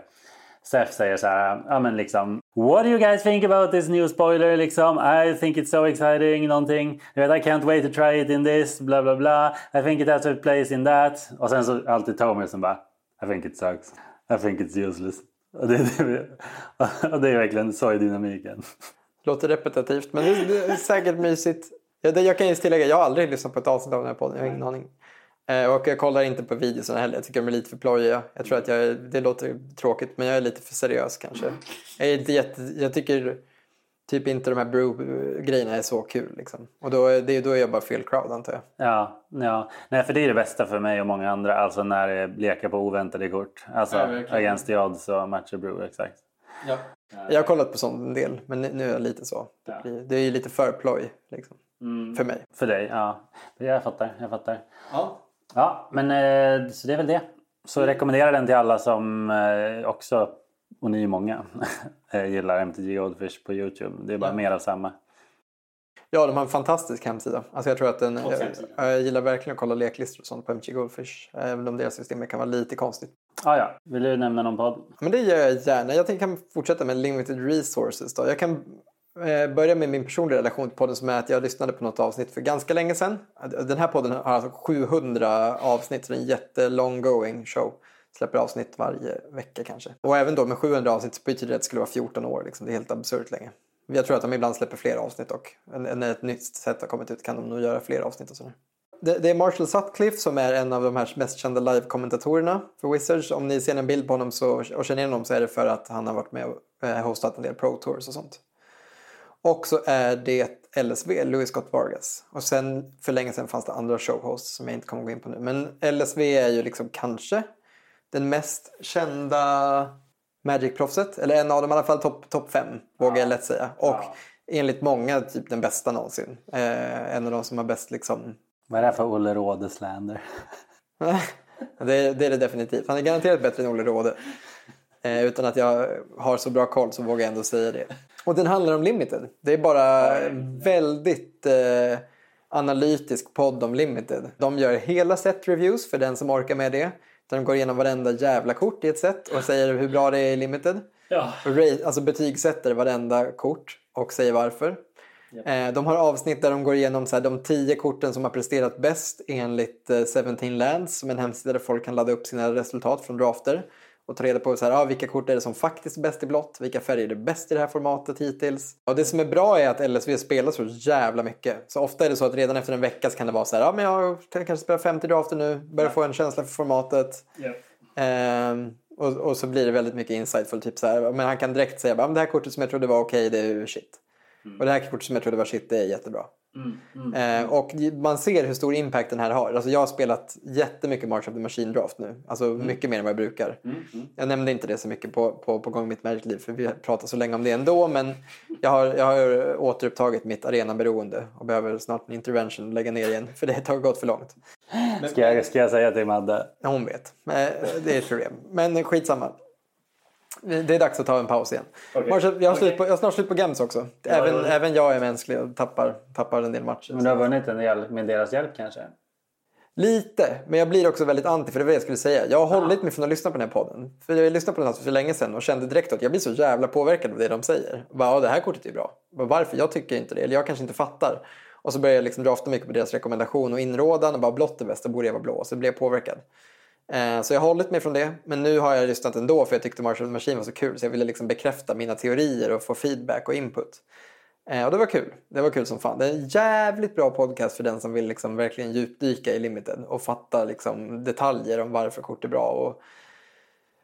Seth säger så här, ja men liksom What do you guys think about this new spoiler liksom? I think it's so exciting någonting. I can't wait to try it in this, bla bla bla. I think it has a place in that. Och sen så alltid Tommy som bara I think it sucks. I think it's useless. Och det, det, och det är verkligen så i dynamiken.
Låter repetitivt men det, det är säkert mysigt. Jag, jag kan just tillägga, jag har aldrig lyssnat på ett avsnitt av den här podden. Jag har ingen aning. Eh, och jag kollar inte på videorna heller. Jag tycker de är lite för plojiga. Jag tror att jag, det låter tråkigt men jag är lite för seriös kanske. Jag, är inte jätte, jag tycker typ inte de här brew-grejerna är så kul. Liksom. Och då, det, då är jag bara fel crowd antar jag.
Ja, ja. Nej, för det är det bästa för mig och många andra. Alltså när det lekar på oväntade kort. Alltså ja, against the odds och matcher brew exakt.
Ja. Jag har kollat på sånt en del, men nu är jag lite så.
Ja.
Det, blir, det är ju lite för ploj liksom,
Mm.
för mig.
För dig, ja. Jag fattar, jag fattar.
Ja.
Ja, men eh, så det är väl det. Så rekommenderar den till alla som eh, också, och ni är många, eh, gillar MTG Goldfish på Youtube. Det är bara
Ja.
mer av samma.
Ja, de har en fantastisk hemsida. Alltså jag tror att den, jag, jag gillar verkligen att kolla leklistor och sånt på MG Goldfish. Även om deras system kan vara lite konstigt.
Ah, ja, vill du nämna någon podd?
Men det gör jag gärna. Jag tänker kan fortsätta med limited resources. Då. Jag kan Eh, börja med min personliga relation till podden som är att jag lyssnade på något avsnitt för ganska länge sedan. Den här podden har alltså 700 avsnitt så det är en jättelong going show. Släpper avsnitt varje vecka kanske. Och även då med 700 avsnitt så betyder det att det skulle vara 14 år. Liksom. Det är helt absurt länge. Jag tror att de ibland släpper fler avsnitt och när ett nytt sätt har kommit ut kan de nog göra fler avsnitt och sådär. Det, är Marshall Sutcliffe som är en av de här mest kända live-kommentatorerna för Wizards. Om ni ser en bild på honom så, och känner igen honom så är det för att han har varit med och eh, hostat en del Pro Tours och sånt. Och så är det LSV, Louis Scott Vargas. Och sen för länge sedan fanns det andra showhosts som jag inte kommer gå in på nu. Men LSV är ju liksom kanske den mest kända Magic-proffset. Eller en av dem i alla fall, topp top fem vågar jag lätt säga. Och
Ja.
enligt många typ den bästa någonsin. Eh, en av de som har bäst liksom
Vad är det här för Olle Råde-slander?
det, är, det är det definitivt. Han är garanterat bättre än Olle Råde. Eh, utan att jag har så bra koll så vågar jag ändå säga det. Och den handlar om Limited. Det är bara en väldigt eh, analytisk podd om Limited. De gör hela set reviews för den som orkar med det. Där de går igenom varenda jävla kort i ett set och säger hur bra det är i Limited.
Ja.
Alltså betygsätter varenda kort och säger varför. Eh, De har avsnitt där de går igenom så här, de tio korten som har presterat bäst enligt eh, 17 Lands som en hemsida där folk kan ladda upp sina resultat från drafter. Och ta reda på så här, ah, vilka kort är det som faktiskt är bäst i blått, vilka färger är bäst i det här formatet hittills. Och det som är bra är att LSV spelar så jävla mycket. Så ofta är det så att redan efter en vecka så kan det vara så här, ah, men jag kan kanske spela 50 drafter nu, börjar få en känsla för formatet. Ehm, och, och så blir det väldigt mycket insightful. Typ så här, men han kan direkt säga att det här kortet som jag trodde var okej, det är shit. Och det här kortet som jag trodde var shit, det är jättebra. Ehm, och man ser hur stor impact den här har. Alltså jag har spelat jättemycket March of the Machine Draft nu. Alltså mycket mer än vad jag brukar. Jag nämnde inte det så mycket på, på, på gång mitt Magic-liv för vi pratar så länge om det ändå. Men jag har, jag har återupptagit mitt arenaberoende och behöver snart en intervention lägga ner igen. För det har gått för långt.
Ska jag, ska jag säga till Madde?
Hon vet. Men Det är ett problem. Men skitsamma. Det är dags att ta en paus igen.
Okej.
Marshall, jag, har slut
Okej.
på, jag har snart slut på Gems också.
Ja,
Även,
det-
även jag är mänsklig och tappar, tappar en del matcher.
Men du har vunnit en del med deras hjälp kanske?
Lite, men jag blir också väldigt anti för det var det jag skulle säga. Jag har hållit mig från att lyssna på den här podden. För jag lyssnade på den här för länge sedan och kände direkt att jag blir så jävla påverkad av det de säger. Bara, ja, det här kortet är bra. Bara, Varför? Jag tycker inte det. Eller jag kanske inte fattar. Och så började jag liksom drafta mycket på deras rekommendation och inrådan och bara blått är bäst, då borde jag vara blå. Och så blev jag påverkad. Eh, så jag har hållit mig från det. Men nu har jag lyssnat ändå för jag tyckte Marshall Machine var så kul. Så jag ville liksom bekräfta mina teorier och få feedback och input. Eh, och det var kul. Det var kul som fan. Det är en jävligt bra podcast för den som vill liksom verkligen djupdyka i Limited och fatta liksom detaljer om varför kort är bra. Och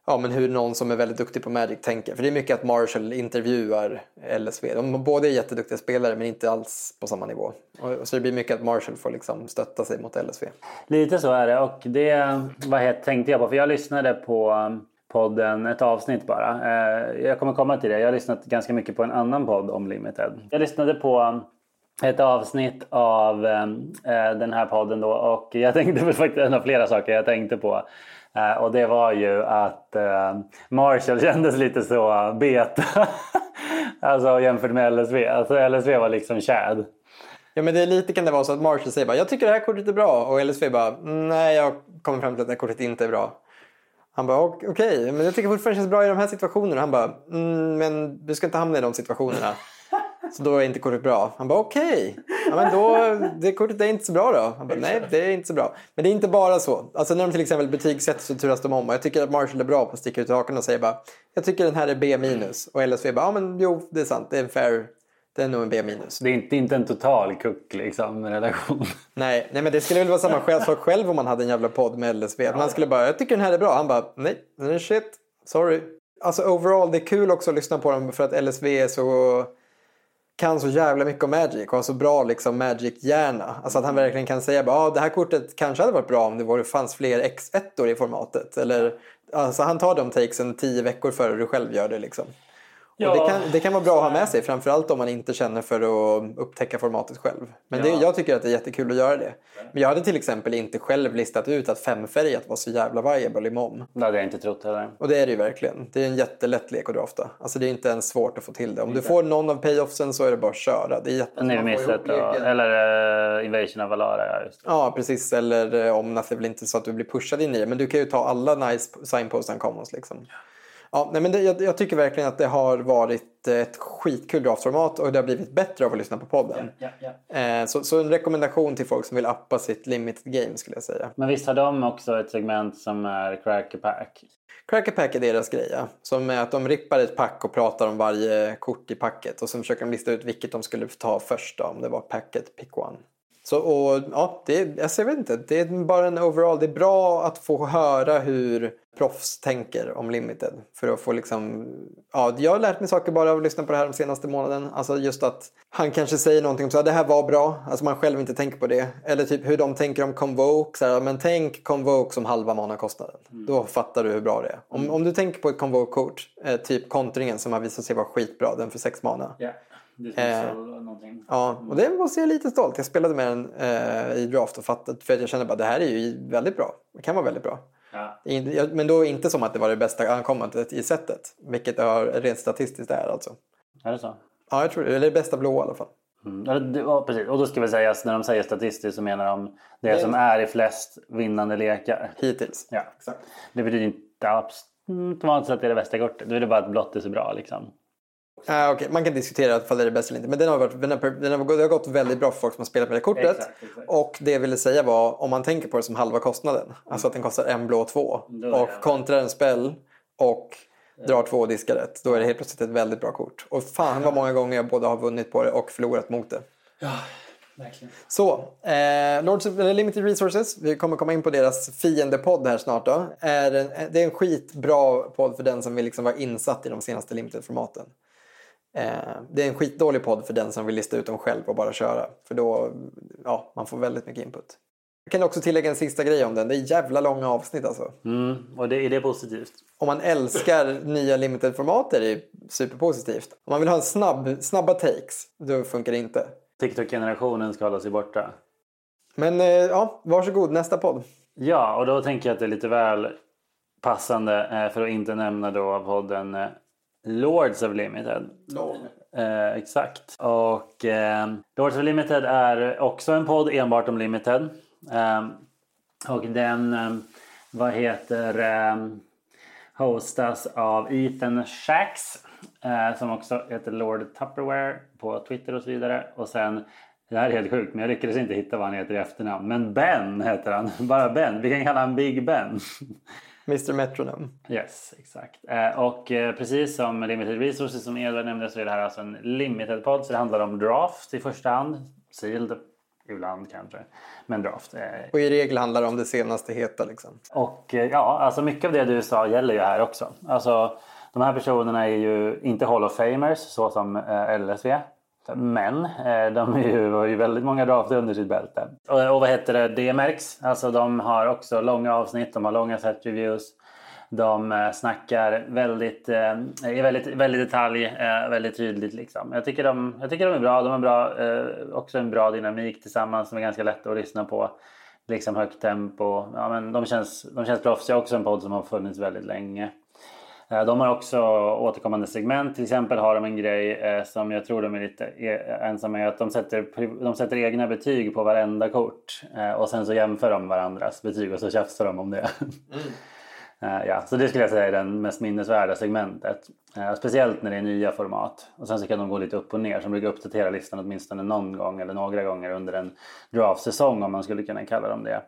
ja, men hur någon som är väldigt duktig på Magic tänker. För det är mycket att Marshall intervjuar LSV. De båda är jätteduktiga spelare men inte alls på samma nivå. Och, så det blir mycket att Marshall får liksom stötta sig mot LSV.
Lite så är det och det vad heter, tänkte jag på för jag lyssnade på um, podden ett avsnitt bara. Eh, jag kommer komma till det. Jag har lyssnat ganska mycket på en annan podd om Limited. Jag lyssnade på um, ett avsnitt av um, eh, den här podden då och jag tänkte på faktiskt en av flera saker jag tänkte på. Eh, Och det var ju att eh, Marshall kändes lite så beta. alltså jämfört med LSV. Alltså LSV var liksom Chad.
Ja men det är lite kan det vara så att Marshall säger bara jag tycker det här kortet är bra och LSV bara nej jag kommer fram till att det här kortet inte är bra. Han bara "Ok- okej men jag tycker fortfarande det känns bra i de här situationerna. Han bara mm, men du ska inte hamna i de situationerna. Så då är inte kortet bra. Han bara okej. Ja, men då, det kortet är inte så bra då. Han bara nej det är inte så bra. Men det är inte bara så. Alltså när de till exempel betygsätter så turas de om. Och jag tycker att Marshall är bra på att sticka ut hakan och säga bara jag tycker den här är B minus. Och LSV bara ja men jo det är sant. Det är en fair. Det är nog en B minus.
Det är inte, inte en total kuck liksom relation.
Nej, nej, men det skulle väl vara samma sak själv om man hade en jävla podd med LSV. Att man skulle bara, jag tycker den här är bra. Han bara, nej, den är shit. Sorry. Alltså overall, det är kul också att lyssna på dem för att LSV är så kan så jävla mycket om Magic och har så bra liksom Magic-hjärna. Alltså att han verkligen kan säga bara, ah, det här kortet kanske hade varit bra om det var, fanns fler X1 i formatet. Eller, alltså han tar de takesen tio veckor före du själv gör det liksom.
Ja.
Och det, kan, det kan vara bra att ha med sig, framförallt om man inte känner för att upptäcka formatet själv. Men det,
Ja.
jag tycker att det är jättekul att göra det. Men jag hade till exempel inte själv listat ut att femfärgat var så jävla viable i MOM.
Det hade jag inte trott heller.
Och det är det ju verkligen. Det är en jättelätt lek att drafta. Alltså det är inte ens svårt att få till det. Om du får någon av payoffsen så är det bara att köra. Det är jätte...
Nu
man får
missat
ihop
då.
leken.
Eller uh, Invasion of Valara, ja just det.
Ja, precis. Eller eh, om det är väl inte så att du blir pushad in i det. Men du kan ju ta alla nice signpost and commons liksom. Ja, nej, men det, jag, jag tycker verkligen att det har varit ett skitkul draftformat och det har blivit bättre av att lyssna på podden.
Ja, ja.
Eh, så, så en rekommendation till folk som vill appa sitt limited game skulle jag säga.
Men visst har de också ett segment som är Cracker Pack?
Cracker Pack är deras grej. ja. Som är att de rippar ett pack och pratar om varje kort i packet. Och sen försöker de lista ut vilket de skulle ta först då, om det var packet pick one. Så, och, ja, det, alltså, jag vet inte, det är bara en overall. Det är bra att få höra hur proffs tänker om limited. För att få liksom, ja, jag har lärt mig saker bara av att lyssna på det här de senaste månaden. Alltså just att han kanske säger någonting om så här, det här var bra, alltså man själv inte tänker på det. Eller typ hur de tänker om Convoke, så här, men tänk Convoke som halva manakostnaden. Då fattar du hur bra det är. Om, om du tänker på ett Convoke-kort, eh, typ kontringen som har visat sig vara skitbra, den för sex mana.
Är
Eh. Ja, och det måste jag lite stolt. Jag spelade med den eh, i draft och fattat för att jag kände bara det här är ju väldigt bra. Det kan vara väldigt bra.
Ja.
Men då inte som att det var det bästa ankommandet i setet. Vilket det har rent statistiskt är alltså.
Är det så?
Ja, jag tror det. Eller det bästa blå i alla fall.
Mm. Ja, det- Ja, precis. Och då ska vi säga att när de säger statistiskt så menar de det som är i flest vinnande lekar.
Hittills.
Ja.
Exakt.
Det betyder inte absolut vanligt att det är det bästa kortet. Det betyder bara att blått är så bra liksom.
Ah, okej, Man kan diskutera ifall det är det bästa eller inte. Men den har, varit, den, har, den har, det har gått väldigt bra för folk som har spelat med det kortet.
Exakt, exakt.
Och det jag ville säga var om man tänker på det som halva kostnaden. Alltså att den kostar en blå och två. Och kontrar en spell och drar två och diskar rätt. Då är det helt plötsligt ett väldigt bra kort. Och fan vad många gånger jag både har vunnit på det och förlorat mot det.
Ja, verkligen.
Så, eh, Lords of Limited Resources, vi kommer komma in på deras fiendepodd här snart då. Är en, det är en skitbra podd för den som vill liksom vara insatt i de senaste Limited-formaten. Eh, det är en skitdålig podd för den som vill lista ut dem själv och bara köra. För då, ja, man får väldigt mycket input. Jag kan också tillägga en sista grej om den. Det är jävla långa avsnitt alltså.
Mm. Och det, är det positivt?
Om man älskar nya limited-format är det superpositivt. Om man vill ha en snabb, snabba takes, då funkar det inte.
TikTok-generationen ska hålla sig borta.
Men eh, ja, varsågod, nästa podd.
Ja, och då tänker jag att det är lite väl passande eh, för att inte nämna då podden Lords of Limited. Eh, exakt. Och eh, Lords of Limited är också en podd enbart om Limited. Eh, och den, eh, vad heter, eh, hostas av Ethan Shacks. Eh, som också heter Lord Tupperware på Twitter och så vidare. Och sen, det här är helt sjukt men jag lyckades inte hitta vad han heter i efternamn. Men Ben heter han. Bara Ben. Vi kan kalla honom Big Ben.
Mr Metronome.
Yes, exakt. Eh, och eh, precis som Limited Resources som Edvard nämnde så är det här alltså en limited podd. Så det handlar om draft i första hand. Sealed ibland kanske. Men draft. Eh,
Och i regel handlar det om det senaste heta liksom.
och ja, alltså mycket av det du sa gäller ju här också. Alltså de här personerna är ju inte Hall of Famers så som LSV. Men eh, de ju, har ju väldigt många drafter under sitt bälte. Och, och vad heter det? Det märks. Alltså de har också långa avsnitt, de har långa set reviews. De eh, snackar väldigt, eh, i väldigt, väldigt detalj, väldigt tydligt liksom. Jag tycker, de, jag tycker de är bra. De har bra, också en bra dynamik tillsammans som är ganska lätt att lyssna på. Liksom högt tempo. Ja, men de, känns, de känns proffsiga. Också en podd som har funnits väldigt länge. Eh, De har också återkommande segment. Till exempel har de en grej eh, som jag tror de är lite e- ensamma med. Att de sätter, de sätter egna betyg på varenda kort. Eh, Och sen så jämför de varandras betyg och så tjafsar de om det. Eh, Ja, så det skulle jag säga är det mest minnesvärda segmentet. Speciellt när det är nya format. Och sen så kan de gå lite upp och ner. Så de brukar uppdatera listan åtminstone någon gång eller några gånger under en draftsäsong om man skulle kunna kalla dem det.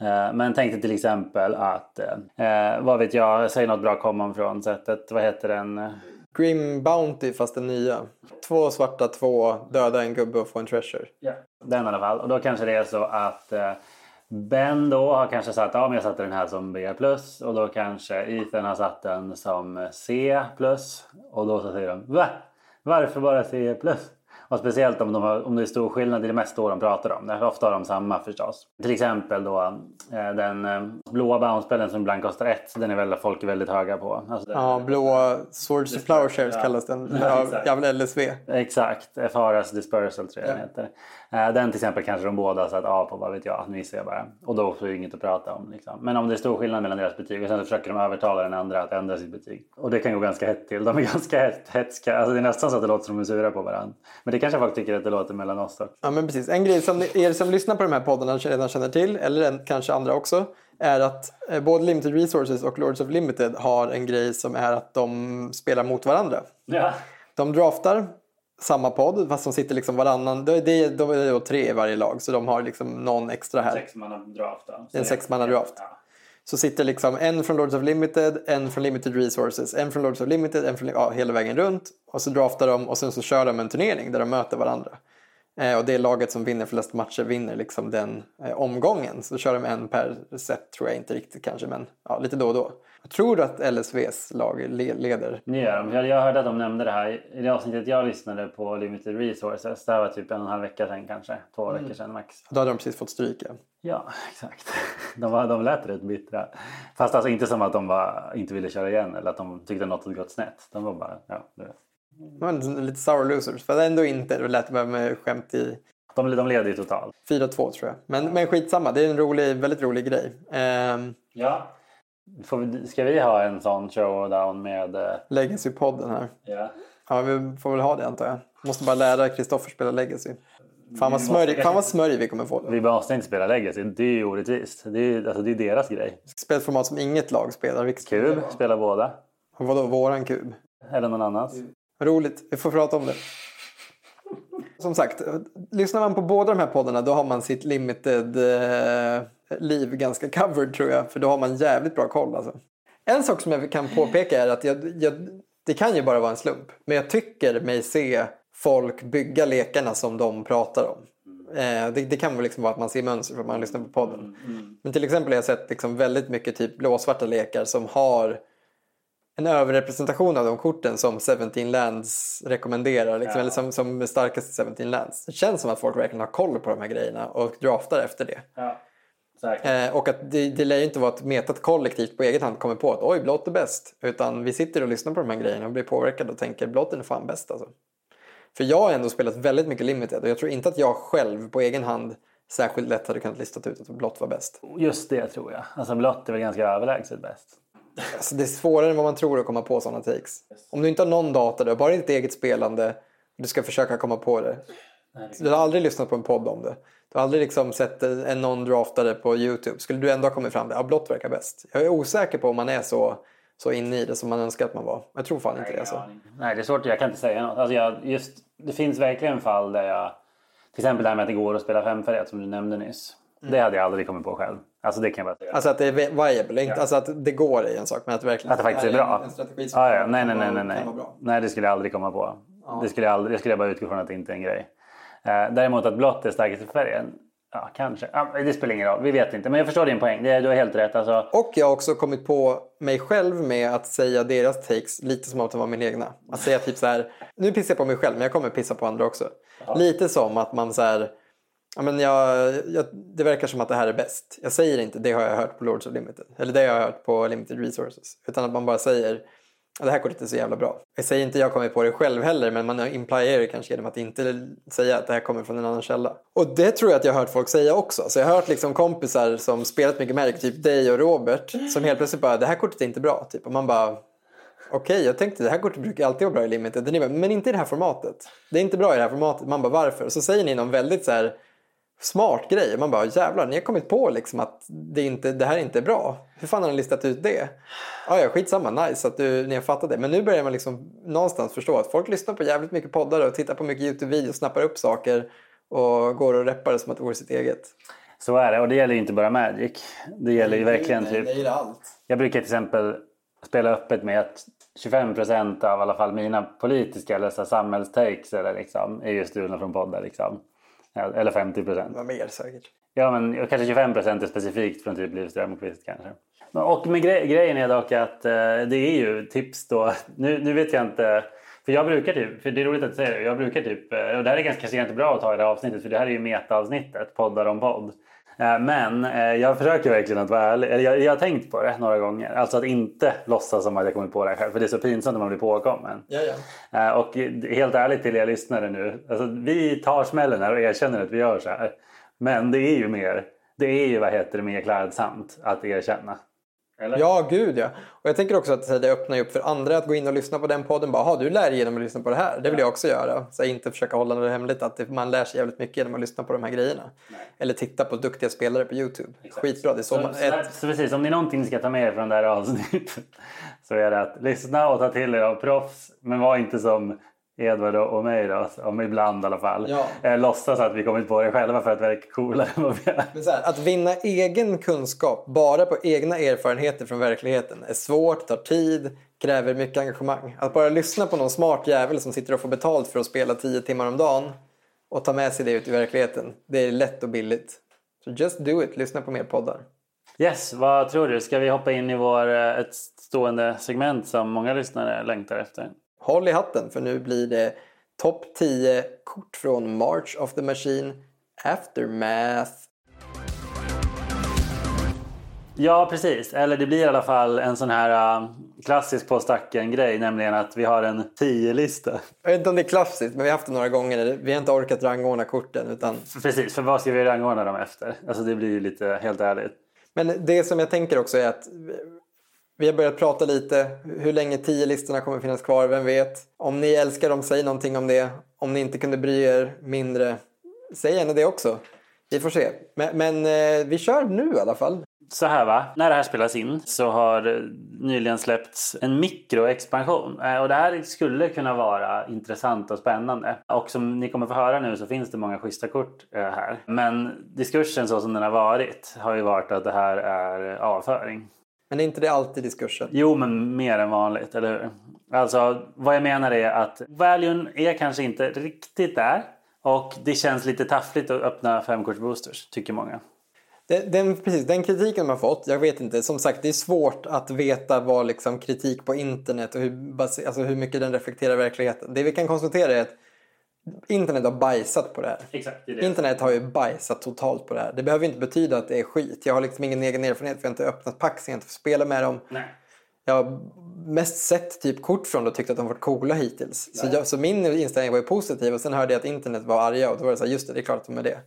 Eh, Men tänk dig till exempel att, eh, vad vet jag, säg något bra common från sättet. Vad heter den?
Grim Bounty fast den nya. Två svarta, två döda en gubbe och få en treasure.
Ja. Den i alla fall. Och då kanske det är så att eh, Ben då har kanske satt, ja men jag satte den här som B+. Och då kanske Ethan har satt den som C+. Och då så säger de, va? Varför bara C+? Och speciellt om, de har, om det är stor skillnad i det mesta de pratar om. Ofta har de samma förstås. Till exempel då eh, den eh, blåa bounce som ibland kostar ett. Den är väl folk är väldigt höga på. Alltså,
ja, blåa Swords of Plowshares ja. kallas den. Ja, väl LSV.
Exakt, FRS Dispersal tror jag ja. den heter. Eh, den till exempel kanske de båda satt A på, vad vet jag. Nu gissar jag bara. Och då får vi inget att prata om. Liksom. Men om det är stor skillnad mellan deras betyg och sen så försöker de övertala den andra att ändra sitt betyg. Och det kan gå ganska hett till. De är ganska hetska. Alltså, det är nästan så att det låter som de är sura på varandra. Men det kanske folk tycker att det låter mellan oss också.
Ja men precis. En grej som er som lyssnar på de här poddarna redan känner till, eller en, kanske andra också, är att eh, både Limited Resources och Lords of Limited har en grej som är att de spelar mot varandra.
Ja.
De draftar samma podd fast de sitter liksom varannan. Det är, de är då tre i varje lag så de har liksom någon extra här.
Sexmannadraft då.
En sexmannadraft. Ja. Så sitter liksom en från Lords of Limited, en från Limited Resources, en från Lords of Limited, en från, ja, hela vägen runt. Och så draftar de och sen så kör de en turnering där de möter varandra. Eh, och det laget som vinner flest matcher vinner liksom den eh, omgången. Så kör de en per set tror jag inte riktigt kanske men ja, lite då och då. Tror att LSVs lag le leder.
Det gör de. Jag hörde att de nämnde det här i det avsnittet jag lyssnade på Limited Resources. Det här var typ en och en halv vecka sedan kanske. Två mm. veckor sedan max.
Då hade de precis fått stryk ja.
Ja, exakt. De, var, de lät rätt bittra. Fast alltså inte som att de var, inte ville köra igen eller att de tyckte något hade gått snett. De var bara, ja. Det.
Men lite sour losers. För ändå inte. Det lät med skämt i...
De, de leder ju totalt.
4-2 tror jag. Men, men skitsamma. Det är en rolig, väldigt rolig grej. Um...
Ja. Får vi, ska vi ha en sån showdown med... Uh...
Legacy-podden här.
Ja.
Ja, vi får väl ha det antar jag. Måste bara lära Kristoffer spela Legacy. Fan vad, smörj, fan vad smörj vi kommer få. Då.
Vi måste inte spela Legacy. Det är ju orättvist. Det är, alltså, det är deras grej.
Spelformat som inget lag spelar.
Vilket kub spelar båda.
Vadå våran kub?
Eller någon annans.
Roligt, vi får prata om det. Som sagt, lyssnar man på båda de här poddarna då har man sitt limited eh, liv ganska covered tror jag. För då har man jävligt bra koll alltså. En sak som jag kan påpeka är att jag, jag, det kan ju bara vara en slump. Men jag tycker mig se folk bygga lekarna som de pratar om. Eh, det, det, kan väl liksom vara att man ser mönster för att man lyssnar på podden. Mm, mm. Men till exempel har jag sett liksom väldigt mycket typ blåsvarta lekar som har en överrepresentation av de korten som 17 Lands rekommenderar. Liksom, ja. Eller som, som starkaste 17 Lands. Det känns som att folk verkligen har koll på de här grejerna och draftar efter det.
Ja.
Eh, och att det, det lär ju inte vara att metat kollektivt på egen hand kommer på att oj, blått är bäst. Utan vi sitter och lyssnar på de här grejerna och blir påverkade och tänker blått är fan bäst alltså. För jag har ändå spelat väldigt mycket limited och jag tror inte att jag själv på egen hand särskilt lätt hade kunnat lista ut att blått var bäst.
Just det tror jag. Alltså blått är väl ganska överlägset bäst.
Alltså, det är svårare än vad man tror att komma på sådana takes. Om du inte har någon data, du har bara ditt eget spelande och du ska försöka komma på det. Du har aldrig lyssnat på en podd om det. Du har aldrig liksom sett en någon draftare på Youtube. Skulle du ändå ha kommit fram till att ja, blått verkar bäst? Jag är osäker på om man är så, så inne i det som man önskar att man var. Jag tror fan inte det. Alltså.
Nej, det är svårt. Jag kan inte säga något. Alltså jag, just, det finns verkligen fall där jag... Till exempel det här med att det går att spela femfärgat som du nämnde nyss. Mm. Det hade jag aldrig kommit på själv. Alltså det kan jag bara säga.
Alltså att det är viable, ja. alltså att det går är en sak men att det verkligen
att det faktiskt är, är bra. En strategi som ah, ja. Nej, nej, nej, nej, nej. nej, det skulle jag aldrig komma på. Ja. Det skulle jag, aldrig, det skulle jag bara utgå från att det inte är en grej. Eh, däremot att blått är starkaste färgen, ja kanske. Ja, det spelar ingen roll, vi vet inte. Men jag förstår din poäng, det, du har helt rätt. Alltså.
Och jag har också kommit på mig själv med att säga deras takes lite som att det var min egna. Att säga typ så här, nu pissar jag på mig själv men jag kommer pissa på andra också. Ja. Lite som att man så här Ja, men jag, jag, det verkar som att det här är bäst. Jag säger inte det har jag hört på Lords of Limited. Eller det har jag hört på Limited Resources. Utan att man bara säger att det här kortet är så jävla bra. Jag säger inte jag kommer på det själv heller men man implierar det kanske genom att inte säga att det här kommer från en annan källa. Och det tror jag att jag har hört folk säga också. Så jag har hört liksom kompisar som spelat mycket Magic, typ dig och Robert, som helt plötsligt bara det här kortet är inte bra. Typ. Och man bara okej, okay, jag tänkte det här kortet brukar alltid vara bra i Limited. men inte i det här formatet. Det är inte bra i det här formatet. Man bara varför? Och så säger ni någon väldigt så här smart grej. Man bara jävlar, ni har kommit på liksom att det, inte, det här inte är bra. Hur fan har ni listat ut det? Ja, ja skitsamma, nice att du, ni har fattat det. Men nu börjar man liksom någonstans förstå att folk lyssnar på jävligt mycket poddar och tittar på mycket YouTube-videos, snappar upp saker och går och reppar det som att det vore sitt eget.
Så är det och det gäller ju inte bara Magic. Det gäller ju verkligen
typ... Det gäller allt.
Jag brukar till exempel spela öppet med att 25 procent av i alla fall mina politiska eller samhällstakes eller liksom, är ju stulna från poddar. Liksom. Eller 50 procent.
Vad mer säkert.
Ja, men kanske 25 procent är specifikt från typ Liv Strömquist kanske. Och med gre grejen är dock att eh, det är ju tips då. Nu, nu vet jag inte. För jag brukar typ, för det är roligt att säger det, jag brukar typ, eh, och det här är ganska, kanske inte bra att ta i det här avsnittet för det här är ju meta-avsnittet, poddar om podd. Eh, Men eh, jag försöker verkligen att vara ärlig. Jag, jag har tänkt på det några gånger. Alltså att inte låtsas som att jag kommit på det här själv. För det är så pinsamt när man blir påkommen.
Ja, ja.
Eh, Och helt ärligt till er lyssnare nu. Alltså, vi tar smällen här och erkänner att vi gör så här. Men det är ju mer, det är ju vad heter det, mer klädsamt att erkänna. Eller?
Ja, gud ja. Och jag tänker också att här, det öppnar upp för andra att gå in och lyssna på den podden. Bara, "Jaha, du lär dig genom att lyssna på det här. Det vill jag också göra. Så här, inte försöka hålla det hemligt att man lär sig jävligt mycket genom att lyssna på de här grejerna. Eller titta på duktiga spelare på YouTube. Skitbra. Det är så,
Så,
man,
så,
ett,
så precis, om är någonting ni ska ta med er från det här avsnittet så är det att lyssna och ta till er av proffs. Men var inte som Edvard och mig då, om ibland i alla fall.
Ja.
Eh, låtsas att vi kommit på det själva för att verka coolare än vad vi är.
Men så här, att vinna egen kunskap bara på egna erfarenheter från verkligheten är svårt, tar tid, kräver mycket engagemang. Att bara lyssna på någon smart jävel som sitter och får betalt för att spela 10 timmar om dagen och ta med sig det ut i verkligheten, det är lätt och billigt. Så just do it, lyssna på mer poddar.
Yes, vad tror du? Ska vi hoppa in i vår, eh, ett stående segment som många lyssnare längtar efter?
Håll i hatten för nu blir det topp 10 kort från March of the Machine Aftermath.
Ja, precis. Eller det blir i alla fall en sån här uh, klassisk på stacken-grej, nämligen att vi har en 10-lista.
Jag vet inte om det är klassiskt men vi har haft det några gånger. Vi har inte orkat rangordna korten utan
Precis, för vad ska vi rangordna dem efter? Alltså det blir ju lite helt ärligt.
Men det som jag tänker också är att vi har börjat prata lite hur länge 10-listorna kommer finnas kvar, vem vet? Om ni älskar dem, säg någonting om det. Om ni inte kunde bry er mindre, säg gärna det också. Vi får se. Men, men eh, vi kör nu i alla fall.
Så här va, när det här spelas in så har eh, nyligen släppts en mikroexpansion. Eh, och det här skulle kunna vara intressant och spännande. Och som ni kommer få höra nu så finns det många schyssta kort eh, här. Men diskursen så som den har varit har ju varit att det här är avföring.
Men är inte det alltid diskursen?
Jo, men mer än vanligt, eller hur? Alltså, vad jag menar är att valuen är kanske inte riktigt där. Och det känns lite taffligt att öppna femkortsboosters, tycker många.
Den, den, precis, den kritiken man fått, jag vet inte, som sagt det är svårt att veta vad liksom kritik på internet och hur, alltså hur mycket den reflekterar verkligheten. Det vi kan konstatera är att internet har bajsat på det här.
Exakt, det är
Internet har ju bajsat totalt på det här. Det behöver inte betyda att det är skit. Jag har liksom ingen egen erfarenhet för jag har inte öppnat packs, jag har inte fått spela med dem.
Nej.
Jag har mest sett typ kort från det och tyckt att de varit coola hittills. Så, jag, så min inställning var ju positiv och sen hörde jag att internet var arga och då var det så här, just det, det är klart att de är det.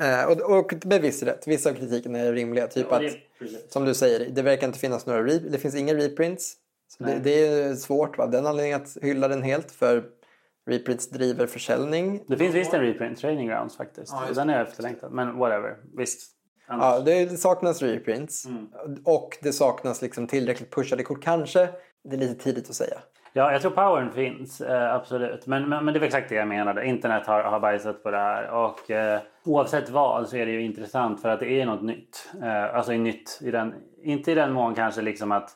Eh, och, och med viss rätt, vissa av kritiken är rimliga. Typ
Ja,
att,
det- precis.
som du säger, det verkar inte finnas några, det finns inga reprints. Så det, det är svårt va, den anledningen att hylla den helt för reprints driver försäljning.
Det finns visst en reprint, Training Grounds faktiskt.
Ja,
Den är efterlängtad, men whatever. Visst. Annars-
Ja, det saknas reprints
Mm.
och det saknas liksom tillräckligt pushade kort kanske. Det är lite tidigt att säga.
Ja, jag tror powern finns, eh, absolut. Men, men, men det var exakt det jag menade. Internet har, har bajsat på det här. Och eh, oavsett vad så är det ju intressant för att det är något nytt. Eh, alltså nytt i den, inte i den mån kanske liksom att,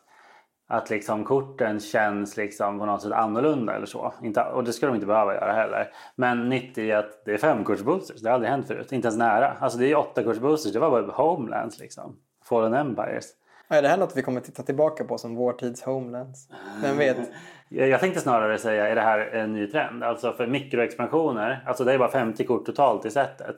att liksom korten känns liksom på något sätt annorlunda eller så. Inte, och det ska de inte behöva göra heller. Men nytt i att det är femkortsboosters. Det har aldrig hänt förut. Inte ens nära. Alltså det är åttakortsboosters. Det var bara Homelands liksom. Fallen Empires.
Är det här något vi kommer titta tillbaka på som vår tids homelands? Vem vet?
Jag jag tänkte snarare säga, är det här en ny trend? Alltså för mikroexpansioner, alltså det är bara 50 kort totalt i setet.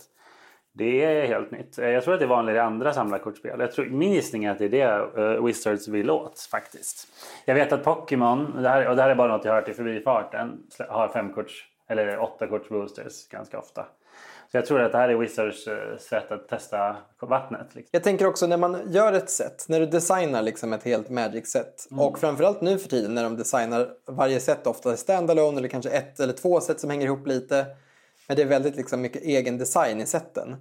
Det är helt nytt. Jag tror att det är vanligare i andra samlarkortspel. Jag tror, min gissning är att det är det uh, Wizards vill åt faktiskt. Jag vet att Pokémon, det här, och det här är bara något jag hört i förbifarten, har femkorts eller åttakorts boosters ganska ofta. Så jag tror att det här är Wizards eh, sätt att testa vattnet. Liksom.
Jag tänker också när man gör ett set, när du designar liksom ett helt Magic-set och framförallt nu för tiden när de designar varje set ofta standalone eller kanske ett eller två set som hänger ihop lite. Men det är väldigt liksom mycket egen design i seten.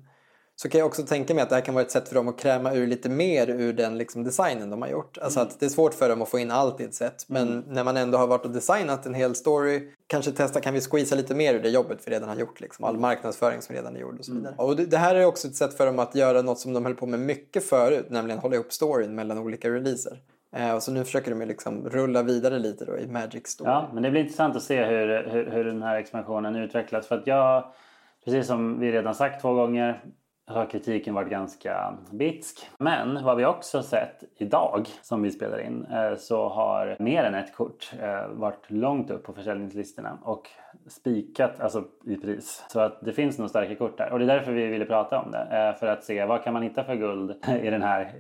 Så kan jag också tänka mig att det här kan vara ett sätt för dem att kräma ur lite mer ur den liksom designen de har gjort. Alltså att det är svårt för dem att få in allt i ett set. Men när man ändå har varit och designat en hel story. Kanske testa, kan vi squeeza lite mer ur det jobbet vi redan har gjort. Liksom. All marknadsföring som redan är gjord och så vidare. Och det, det här är också ett sätt för dem att göra något som de höll på med mycket förut. Nämligen hålla ihop storyn mellan olika releaser. Eh, och så nu försöker de ju liksom rulla vidare lite då i Magic Story.
Ja, men det blir intressant att se hur, hur, hur den här expansionen utvecklas. För att jag, precis som vi redan sagt två gånger, har kritiken varit ganska bitsk. Men vad vi också sett idag som vi spelar in eh, så har mer än ett kort eh, varit långt upp på försäljningslistorna och spikat alltså i pris. Så att det finns nog starka kort där och det är därför vi ville prata om det. Eh, för att se vad kan man hitta för guld i den här...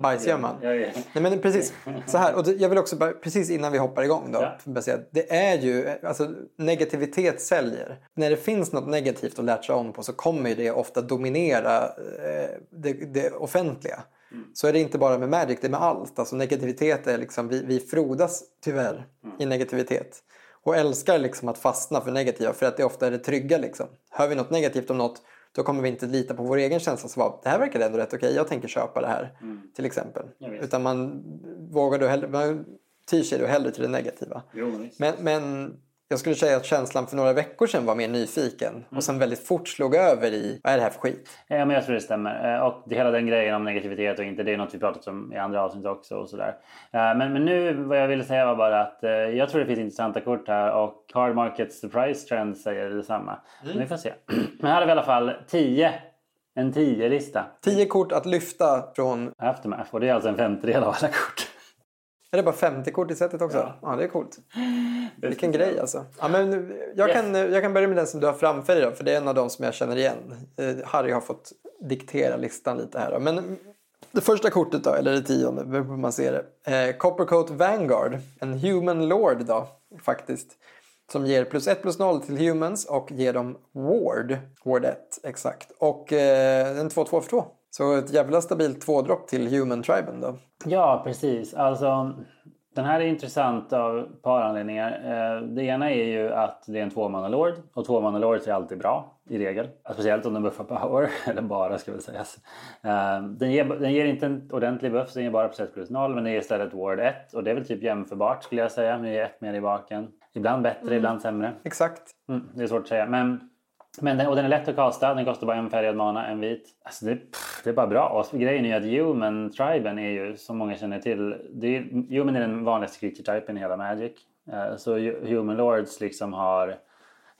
Bajsgömman?
Ja, ja.
Nej men precis. Så här, och jag vill också bara, precis innan vi hoppar igång då.
Ja.
Säga, det är ju, alltså negativitet säljer. När det finns något negativt att latcha on på så kommer det ofta dominera eh, det, det offentliga.
Mm.
Så är det inte bara med Magic, det är med allt. Alltså negativitet är liksom, vi, vi frodas tyvärr
Mm.
i negativitet. Och älskar liksom att fastna för negativa för att det ofta är det trygga liksom. Hör vi något negativt om något då kommer vi inte lita på vår egen känsla. Så bara, det här verkar ändå rätt okej, jag tänker köpa det här. Till exempel.
Mm. Ja, visst.
Utan man vågar då hellre, man tyr sig då hellre till det negativa.
Jo.
Men, men jag skulle säga att känslan för några veckor sedan var mer nyfiken. Och sen väldigt fort slog över i, vad är det här för skit?
Ja, men jag tror det stämmer. Eh, Och det, hela den grejen om negativitet och inte, det är något vi pratat om i andra avsnitt också. Och sådär. Eh, Men, men nu, vad jag ville säga var bara att eh, jag tror det finns intressanta kort här och Card Market Surprise Trend säger detsamma. Men vi får se. Men här har vi i alla fall 10. En 10-lista.
Tio kort att lyfta från...
Aftermath. Och det är alltså en femtedel av alla kort.
Är det bara 50 kort i setet också? Ja,
Ja.
det är coolt. Vilken grej alltså. Ja, men jag, kan, jag kan börja med den som du har framför dig då, för det är en av de som jag känner igen. Eh, Harry har fått diktera listan lite här. Då. Men det första kortet då, eller det tionde, beror på hur man ser det. Eh, Coppercoat Vanguard, en Human Lord då, faktiskt. Som ger plus 1 plus 0 till Humans och ger dem Ward. Ward 1, exakt. Och eh, en 2-2 för 2. Så ett jävla stabilt tvådropp till Human Triben då.
Ja, precis. Alltså, den här är intressant av ett par anledningar. Eh, Det ena är ju att det är en tvåmanna-lord och tvåmanna-lords är alltid bra i regel. Speciellt om de buffar power, eller bara ska väl sägas. Eh, Den ger, den ger inte en ordentlig buff, den ger bara 1 plus 0 men det ger istället ward 1 och det är väl typ jämförbart skulle jag säga. Det är ett mer i baken. Ibland bättre, ibland sämre.
Exakt.
Mm, det är svårt att säga. Men, men den, och den är lätt att kasta. Den kostar bara en färgad mana, en vit. Alltså det, pff, det är bara bra. Och grejen är ju att Human Triben är ju, som många känner till, det är, Human är den vanligaste creature-typen i hela Magic. Eh, så Human Lords liksom har,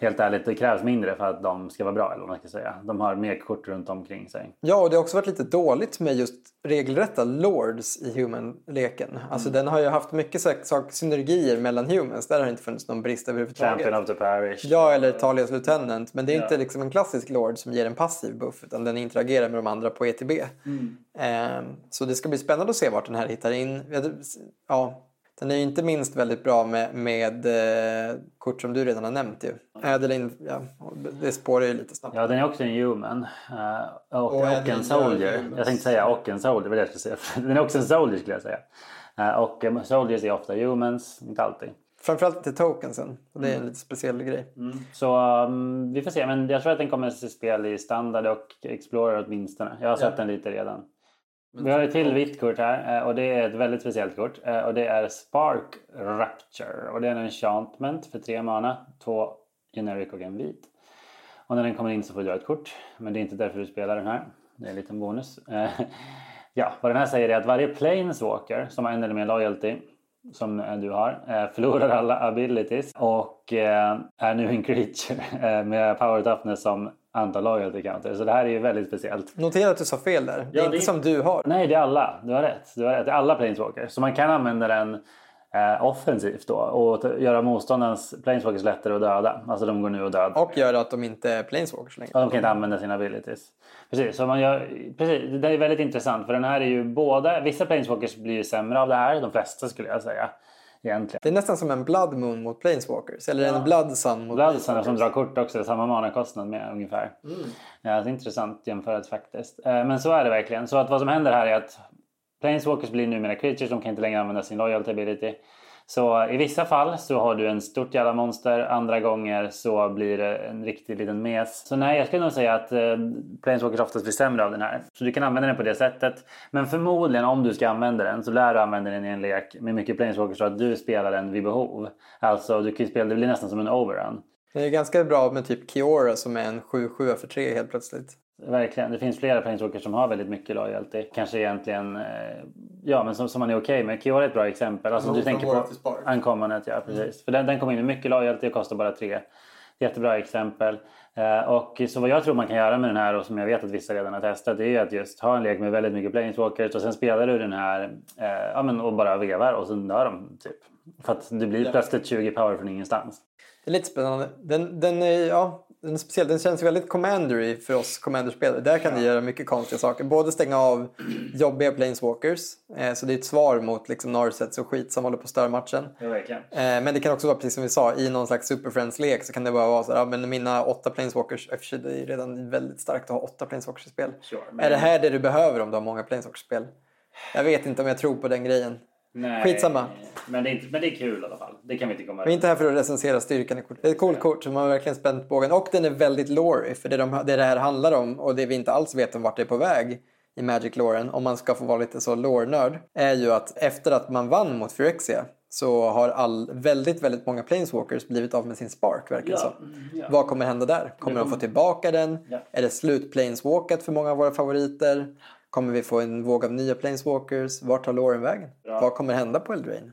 helt ärligt, det krävs mindre för att de ska vara bra. Eller vad man ska säga. De har mer kort runt omkring sig.
Ja, och det har också varit lite dåligt med just regelrätta lords i human-leken. Alltså den har ju haft mycket synergier mellan humans. Där har det inte funnits någon brist överhuvudtaget.
Champion of the Parish.
Ja, eller Talias Lieutenant. Men det är
Ja.
inte liksom en klassisk lord som ger en passiv buff utan den interagerar med de andra på ETB. Ehm, så det ska bli spännande att se vart den här hittar in. Ja, den är ju inte minst väldigt bra med, med eh, kort som du redan har nämnt ju. Adeline, ja, det spårar ju lite snabbt.
Ja, den är också en human. eh, och,
Och
och,
en
soldier. Jag tänkte säga och en soldier, det var det jag skulle säga. Den är också en soldier skulle jag säga. Eh, och eh, soldiers är ofta humans, inte alltid.
Framförallt till tokensen. Och det är en lite speciell grej.
Så um, vi får se, men jag tror att den kommer att se spel i standard och explorer åtminstone. Jag har sett den lite redan. Vi har ett till vitt kort här eh, och det är ett väldigt speciellt kort. eh, Och det är Spark Rapture. Och det är en enchantment för tre mana, två generic och en vit. Och när den kommer in så får du dra ett kort. Men det är inte därför du spelar den här. Det är en liten bonus. Eh, Ja, vad den här säger är att varje planeswalker som har en eller mer loyalty som du har förlorar alla abilities och är nu en creature med power toughness som antar loyalty counter. Så det här är ju väldigt speciellt.
Notera att du sa fel där. det är
Ja,
inte
det-
som du har.
Nej, det är alla. Du har rätt. Du har rätt. Det är alla planeswalkers. Så man kan använda den eh, offensivt då och göra motståndarens planeswalkers lättare att döda. Alltså de går nu och död.
Och gör att de inte är planeswalkers längre.
Och de kan inte använda sina abilities. Precis, så man gör, precis, det där är väldigt intressant för den här är ju båda, vissa planeswalkers blir ju sämre av det här, de flesta skulle jag säga. Egentligen.
Det är nästan som en blood moon mot planeswalkers. Eller en blood sun mot
Bloodsunner som
planeswalkers.
drar kort också, samma manakostnad med ungefär. Ja, det är intressant jämfört faktiskt. Eh, Men så är det verkligen. Så att vad som händer här är att Planeswalkers blir numera creatures, de kan inte längre använda sin loyalty ability. Så i vissa fall så har du en stort jävla monster, andra gånger så blir det en riktig liten mes. Så nej, jag skulle nog säga att eh, Planeswalkers oftast blir sämre av den här. Så du kan använda den på det sättet. Men förmodligen om du ska använda den så lär du använda den i en lek med mycket Planeswalkers så att du spelar den vid behov. Alltså du kan ju spela, det blir nästan som en overrun.
Det är ganska bra med typ Kiora som är en 7-7 för 3 helt plötsligt.
Verkligen. Det finns flera planeswalkers som har väldigt mycket loyalty. Kanske egentligen, eh, ja men som, som man är okej med. Kiora är ett bra exempel. Alltså, du tänker på. Uncommonet, ja precis. För den, den kommer in med mycket loyalty och kostar bara tre. Jättebra exempel. Eh, och så vad jag tror man kan göra med den här och som jag vet att vissa redan har testat det är att just ha en lek med väldigt mycket planeswalkers och sen spelar du den här eh, ja, men, och bara vevar och sen dör de typ. För att det blir
Ja.
plötsligt 20 power från ingenstans.
Det är lite spännande. Den, den, är, ja, den är speciell. Den känns väldigt commandery för oss commanderspelare. Där kan du göra mycket konstiga saker. Både stänga av jobbiga planeswalkers. Eh, så det är ett svar mot liksom, Narsets och skit som håller på att störa matchen.
Ja, verkligen.
Eh, men det kan också vara precis som vi sa, i någon slags Super Friends-lek så kan det bara vara så här, ja, men mina åtta planeswalkers, i för sig, det är redan väldigt starkt att ha åtta planeswalkers i spel.
Sure, men-
Är det här det du behöver om du har många planeswalkers i spel? Jag vet inte om jag tror på den grejen.
Nej,
Skitsamma.
Men det, är inte, men det är kul i alla fall. Det kan vi inte komma
Vi är inte här för att recensera styrkan i kortet. Det är ett coolt kort som har verkligen spänt bågen. Och den är väldigt lory för det, de, det det här handlar om och det vi inte alls vet om vart det är på väg i Magic-loren, om man ska få vara lite så lore-nörd, är ju att efter att man vann mot Phyrexia så har all, väldigt, väldigt många planeswalkers blivit av med sin spark, verkar det
Ja,
som.
ja.
Vad kommer hända där? Kommer de få tillbaka den?
Ja.
Är det slut planeswalkat för många av våra favoriter? Kommer vi få en våg av nya planeswalkers? Vart tar loren vägen?
Bra.
Vad kommer hända på Eldraine?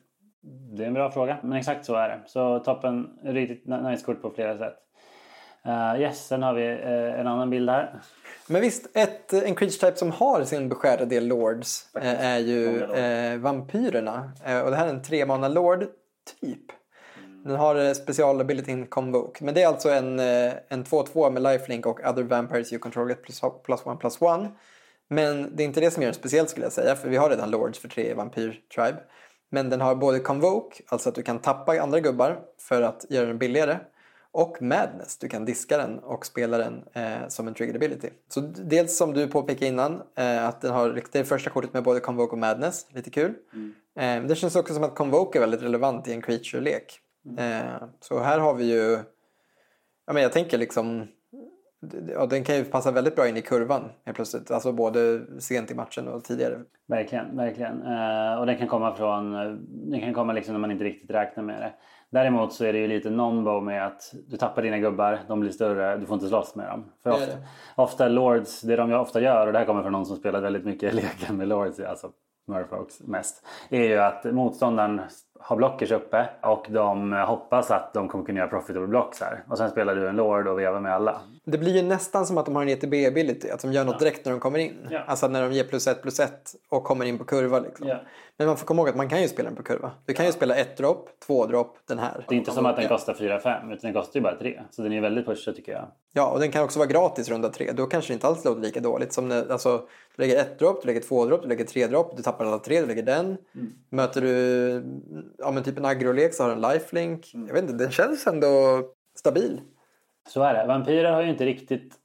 Det är en bra fråga, men exakt så är det. Så toppen, riktigt nice kort på flera sätt. Uh, yes, sen har vi eh, en annan bild här.
Men visst, ett, en creature type som har sin beskärda del lords eh, är ju eh, vampyrerna. Och det här är en tremana lord typ. Den har specialabilityn Convoke. Men det är alltså en, eh, en 2-2 med lifelink och other vampires you control get plus, plus one plus one. Men det är inte det som gör den speciell skulle jag säga. För vi har redan lords för tre vampyr-tribe. Men den har både Convoke, alltså att du kan tappa andra gubbar för att göra den billigare. Och Madness, du kan diska den och spela den eh, som en triggered ability. Så dels som du påpekade innan, eh, att den har det första kortet med både Convoke och Madness, lite kul. Eh, det känns också som att Convoke är väldigt relevant i en creature-lek. Eh, så här har vi ju, ja men jag tänker liksom, ja, den kan ju passa väldigt bra in i kurvan helt plötsligt. Alltså både sent i matchen och tidigare.
Verkligen, verkligen. Eh, och den kan komma från, eh, den kan komma liksom när man inte riktigt räknar med det. Däremot så är det ju lite non-bow med att du tappar dina gubbar, de blir större, du får inte slåss med dem. För ofta,
det.
ofta Lords, det de ofta gör, och det här kommer från någon som spelat väldigt mycket leken med Lords, alltså Murfolks mest, är ju att motståndaren har blockers uppe och de hoppas att de kommer kunna göra profitable blocks här. Och sen spelar du en Lord och vevar med alla.
Det blir ju nästan som att de har en ETB-ability, att de gör något direkt när de kommer in.
Ja.
Alltså när de ger plus ett plus ett och kommer in på kurva. Liksom.
Ja.
Men man får komma ihåg att man kan ju spela den på kurva. Du kan ju spela ett dropp, två dropp, den här.
Det är inte som att den kostar 4-5 utan den kostar ju bara 3. Så den är väldigt pushad tycker jag.
Ja, och den kan också vara gratis runda tre. Då kanske det inte alls låter lika dåligt. Som när, alltså, du lägger ett dropp, du lägger två dropp, du lägger tre dropp, du tappar alla tre, du lägger den.
Mm.
Möter du ja, men typ en agrolek så har en lifelink.
Mm.
Jag vet inte, den känns ändå stabil.
Så är det. Vampyrer har ju inte riktigt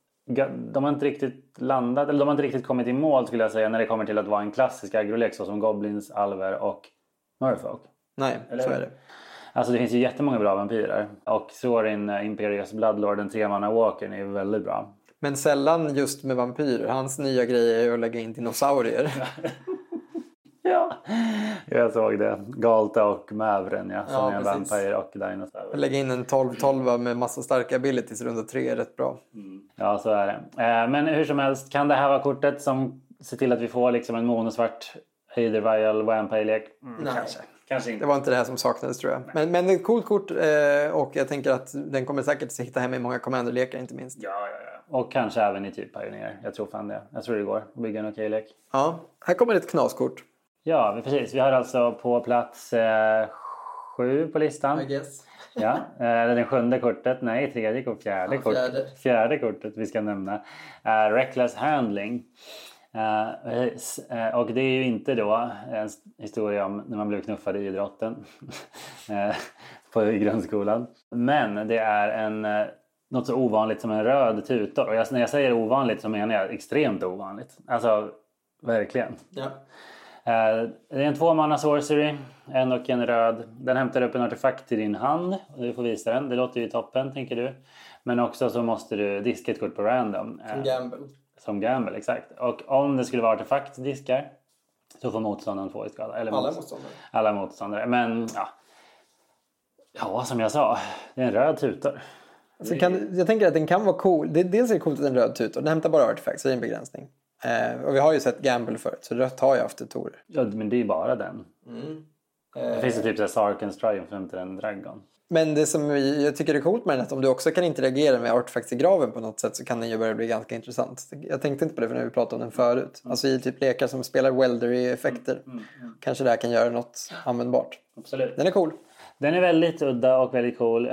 de har inte riktigt landat, eller de har inte riktigt kommit i mål skulle jag säga när det kommer till att vara en klassisk agrolek så som Goblins, Alver och Norfolk.
Nej,
Eller
så är det.
Alltså det finns ju jättemånga bra vampyrer. Och Thorin eh, Imperious Bloodlord, den tremanna walkern, är ju väldigt bra.
Men sällan just med vampyrer. Hans nya grej är ju att lägga in dinosaurier.
Ja, jag såg det. Galta och Mävren ja, som
Ja,
är en
precis.
vampyr och dinosaur.
Lägga in en 12-12 med massa starka abilities runda tre är rätt bra.
Ja, så är det. Eh, Men hur som helst, kan det här vara kortet som ser till att vi får liksom en monosvart Either Vial Vampire-lek? Mm,
Nej.
Kanske. Kanske inte.
Det var inte det här som saknades tror jag. Men, men ett coolt kort eh, och jag tänker att den kommer säkert hitta hem i många commander-lekar inte minst.
Ja, ja, ja. Och kanske även i typ Pioneer. Jag tror fan det. Jag tror det går att bygga en okej lek.
Ja, här kommer ett knaskort.
Ja, precis. Vi har alltså på plats eh, sju på listan.
guess.
Ja, eh, eller den sjunde kortet. Nej, tredje kort. Fjärde,
Ja,
kort.
fjärde.
fjärde kortet vi ska nämna. är Reckless Handling. Eh, och det är ju inte då en historia om när man blev knuffad i idrotten eh, på, i grundskolan. Men det är en, något så ovanligt som en röd tutor. Och jag, när jag säger ovanligt så menar jag extremt ovanligt. Alltså verkligen.
Ja.
Eh, Det är en tvåmanna sorcery, en och en röd. Den hämtar upp en artefakt till din hand och du får visa den. Det låter ju toppen tänker du. Men också så måste du diska ett kort på random. eh,
Gamble.
Som gamble, exakt. Och om det skulle vara artefaktdiskar så får motståndaren två i skada. Eller
Alla
motstånd-
motståndare.
Alla motståndare. Men ja. Ja, som jag sa. Det är en röd tutor.
Alltså, kan, jag tänker att den kan vara cool. Det, dels är det coolt att den röd tutor. Den hämtar bara artifacts, så det är en begränsning. Eh, och vi har ju sett gamble förut, så rött har jag haft tutorer.
Ja, men det är ju bara den. Det finns ju typ så här Sarkens Triumph efter en Dragon.
Men det som jag tycker är coolt med den är att om du också kan interagera med artefacts i graven på något sätt så kan den ju börja bli ganska intressant. Jag tänkte inte på det för när vi pratade om den förut.
Mm.
Alltså i typ lekar som spelar weldery-effekter. Kanske det här kan göra något användbart.
Absolut.
Den är cool.
Den är väldigt udda och väldigt cool.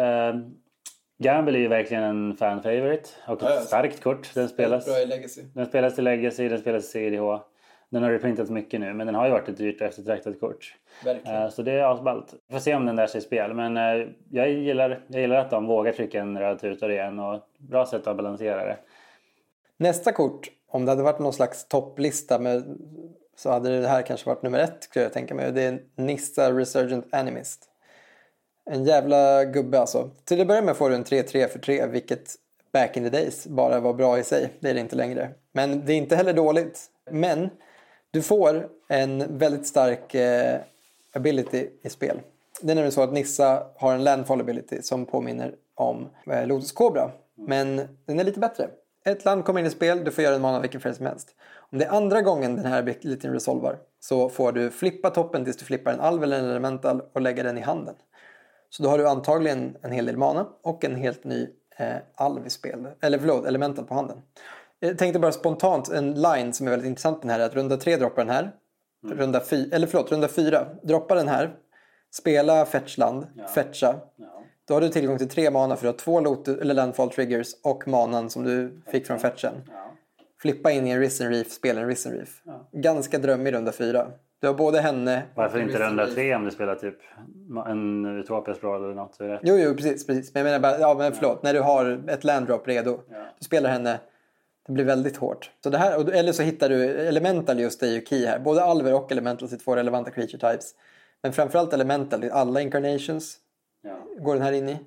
Gamble är ju verkligen en fan favorite och ett
Ja, ja.
starkt kort. Den spelas,
i Legacy.
den spelas i Legacy, den spelas i CDH. Den har reprintats mycket nu men den har ju varit ett dyrt och eftertraktat kort.
Verkligen.
Eh, Så det är asballt. Vi får se om den där sig spel. Men eh, jag gillar, jag gillar att de vågar trycka en röd tuta igen och bra sätt att balansera det.
Nästa kort, om det hade varit någon slags topplista med, så hade det här kanske varit nummer ett skulle jag tänka mig. Det är Nissa Resurgent Animist. En jävla gubbe alltså. Till att börja med får du en 3-3 för 3 vilket back in the days bara var bra i sig. Det är det inte längre. Men det är inte heller dåligt. Men du får en väldigt stark eh, ability i spel. Det är nämligen så att Nissa har en landfall ability som påminner om eh, Lotus Cobra. Men den är lite bättre. Ett land kommer in i spel, du får göra en mana vilken färg som helst. Om det är andra gången den här abilityn resolvar så får du flippa toppen tills du flippar en alv eller en elemental och lägga den i handen. Så då har du antagligen en hel del mana och en helt ny eh, alv i spel. Eller förlåt, elemental på handen. Jag tänkte bara spontant en line som är väldigt intressant den här är att runda tre droppar den här. Runda fy, eller förlåt, runda fyra. Droppa den här. Spela fetchland, fetcha. Då har du tillgång till tre mana för att ha två lot- eller landfall triggers och manan som du fick från fetchen. Flippa in i en Risen Reef, spela en Risen Reef. Ganska drömmig runda fyra. Du har både henne...
Varför inte runda tre om du spelar typ en Utopia Sprawl eller något? Det.
Jo, jo, precis. precis. Men jag menar bara, ja men förlåt, när du har ett landdrop redo. Du spelar henne, det blir väldigt hårt. Så det här, eller så hittar du, elemental just är ju key här. Både alver och elementals är två relevanta creature types. Men framförallt elemental, alla incarnations
Ja,
går den här in i.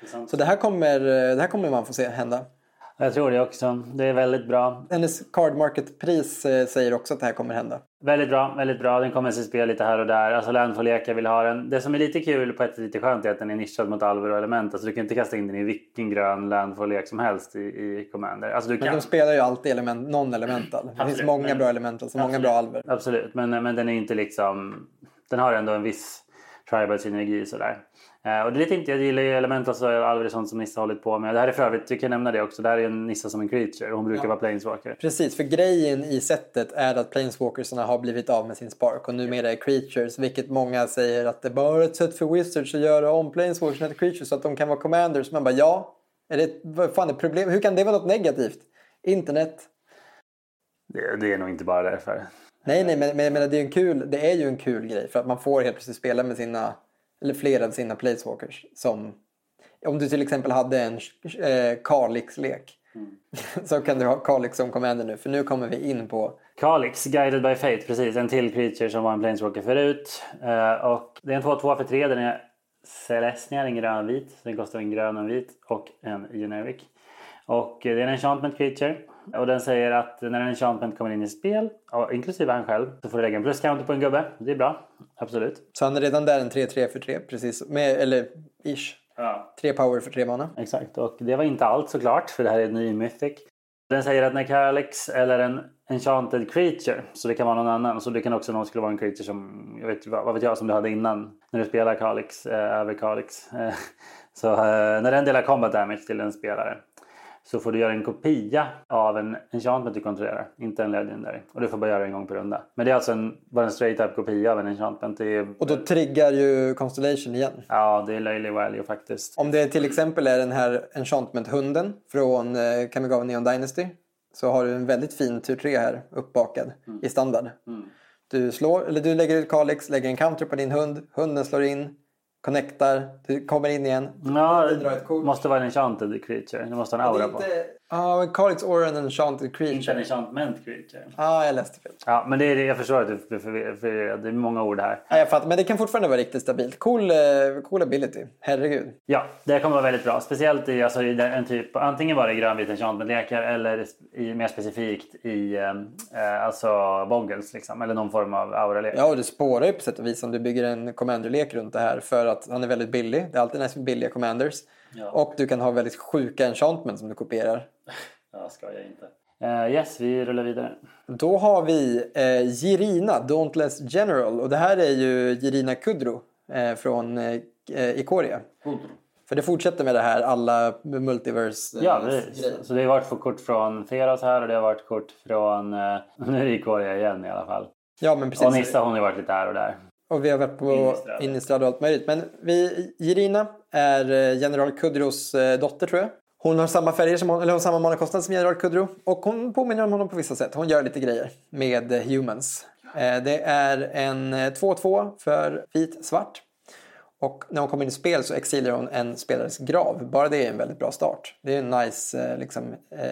det.
Så det här kommer, det här kommer man få se hända.
Jag tror det också. Det är väldigt bra.
Hennes card market-pris eh, säger också att det här kommer hända.
Väldigt bra, väldigt bra. Den kommer sig spel lite här och där. Alltså Landfall-lekar vill ha den. Det som är lite kul på ett lite skönt är att den är nischad mot alver och element. Alltså du kan inte kasta in den i vilken grön Landfall-lek som helst i, i Commander. Alltså du
Men
kan.
de spelar ju alltid element, non-elemental. Det finns många
men-
bra elementals och många bra alver.
Absolut, men, men den är inte liksom... Den har ändå en viss tribal synergi sådär. Eh, och det är lite inte, jag gillar ju Alver och sånt som Nissa har hållit på med. Det här är för övrigt, jag kan nämna det också, det här är en Nissa som en creature och hon brukar vara planeswalker.
Precis, för grejen i sättet är att planeswalkersarna har blivit av med sin spark och numera är creatures, vilket många säger att det är bara ett sätt för wizards att göra om planeswalkersarna till creatures så att de kan vara commanders. Man bara ja, är det, vad fan är problemet? Hur kan det vara något negativt? Internet?
Det, det är nog inte bara därför.
Nej, nej, men, men menar, det, är en kul, det är ju en kul grej för att man får helt plötsligt spela med sina, eller flera av sina planeswalkers som om du till exempel hade en eh, Kalix-lek så kan du ha Kalix som commander nu för nu kommer vi in på
Kalix, Guided by Fate, precis. En till creature som var en planeswalker förut. Eh, och det är en 2-2 för 3. Den är Celestia, en grön och vit. Så Den kostar en grön och en vit och en generic. Och eh, det är en enchantment creature. Och den säger att när en enchantment kommer in i spel, inklusive han själv, så får du lägga en plus-counter på en gubbe. Det är bra, absolut.
Så han är redan där en 3-3 för 3 precis. Med, eller ish.
Ja.
3 power för 3 mana.
Exakt, och det var inte allt såklart, för det här är en ny mythic. Den säger att när Kalix eller en enchanted creature, så det kan vara någon annan, så det kan också någon skulle vara en creature som, jag vet, vad vet jag, som du hade innan när du spelar Kalix, eh, över Kalix. Så eh, när den delar combat damage till en spelare så får du göra en kopia av en enchantment du kontrollerar, inte en legendary. Och du får bara göra det en gång per runda. Men det är alltså en, bara en straight up kopia av en enchantment. Är,
Och då triggar ju Constellation igen.
ja, det är löjlig value faktiskt.
Om det till exempel är den här Enchantment-hunden från eh, Kamigawa Neon Dynasty så har du en väldigt fin tur 3 här uppbakad i standard. Du, slår, eller du lägger ut Kalix, lägger en counter på din hund, hunden slår in, connectar, du kommer in igen.
Ja, det måste vara en enchanted creature. Det måste ha en aura på.
Ja, men Kalix Aura and Enchanted
Inte en
Creature.
enchantment creature.
Ja, jag läste fel.
Ja, men det är, jag förstår att du blir förvirrad. förvirrad. Det är många ord här.
Ja, jag fattar, men det kan fortfarande vara riktigt stabilt. Cool, eh, cool ability, herregud.
Ja, det kommer vara väldigt bra. Speciellt i, alltså, i en typ, antingen var det grönvit enchantment-lekar eller i, mer specifikt i eh, eh, alltså boggles liksom. Eller någon form av aura-lek.
Ja, och det spårar ju på sätt och vis om du bygger en commander-lek runt det här för att han är väldigt billig. Det är alltid nice med billiga commanders.
Ja.
Och du kan ha väldigt sjuka enchantment som du kopierar.
Ja, ska jag inte. Eh, yes, vi rullar vidare.
Då har vi eh, Jirina, Dauntless General. Och det här är ju Jirina Kudro eh, från eh, Ikoria. För det fortsätter med det här alla multiverse
Ja, precis. Så det har varit kort från Feras här och det har varit kort från... Nu är det Ikoria igen i alla fall.
Ja, men precis.
Och Nissa hon har varit lite här och där.
Och vi har varit på
Innistrad.
Och allt möjligt. Men vi, Jirina är eh, general Kudros eh, dotter tror jag. Hon har samma färger som hon, eller hon har samma manakostnad som general Kudro. Och hon påminner om honom på vissa sätt. Hon gör lite grejer med eh, humans. Det är en eh, 2-2 för vit-svart. Och när hon kommer in i spel så exilar hon en spelares grav. Bara det är en väldigt bra start. Det är en nice liksom,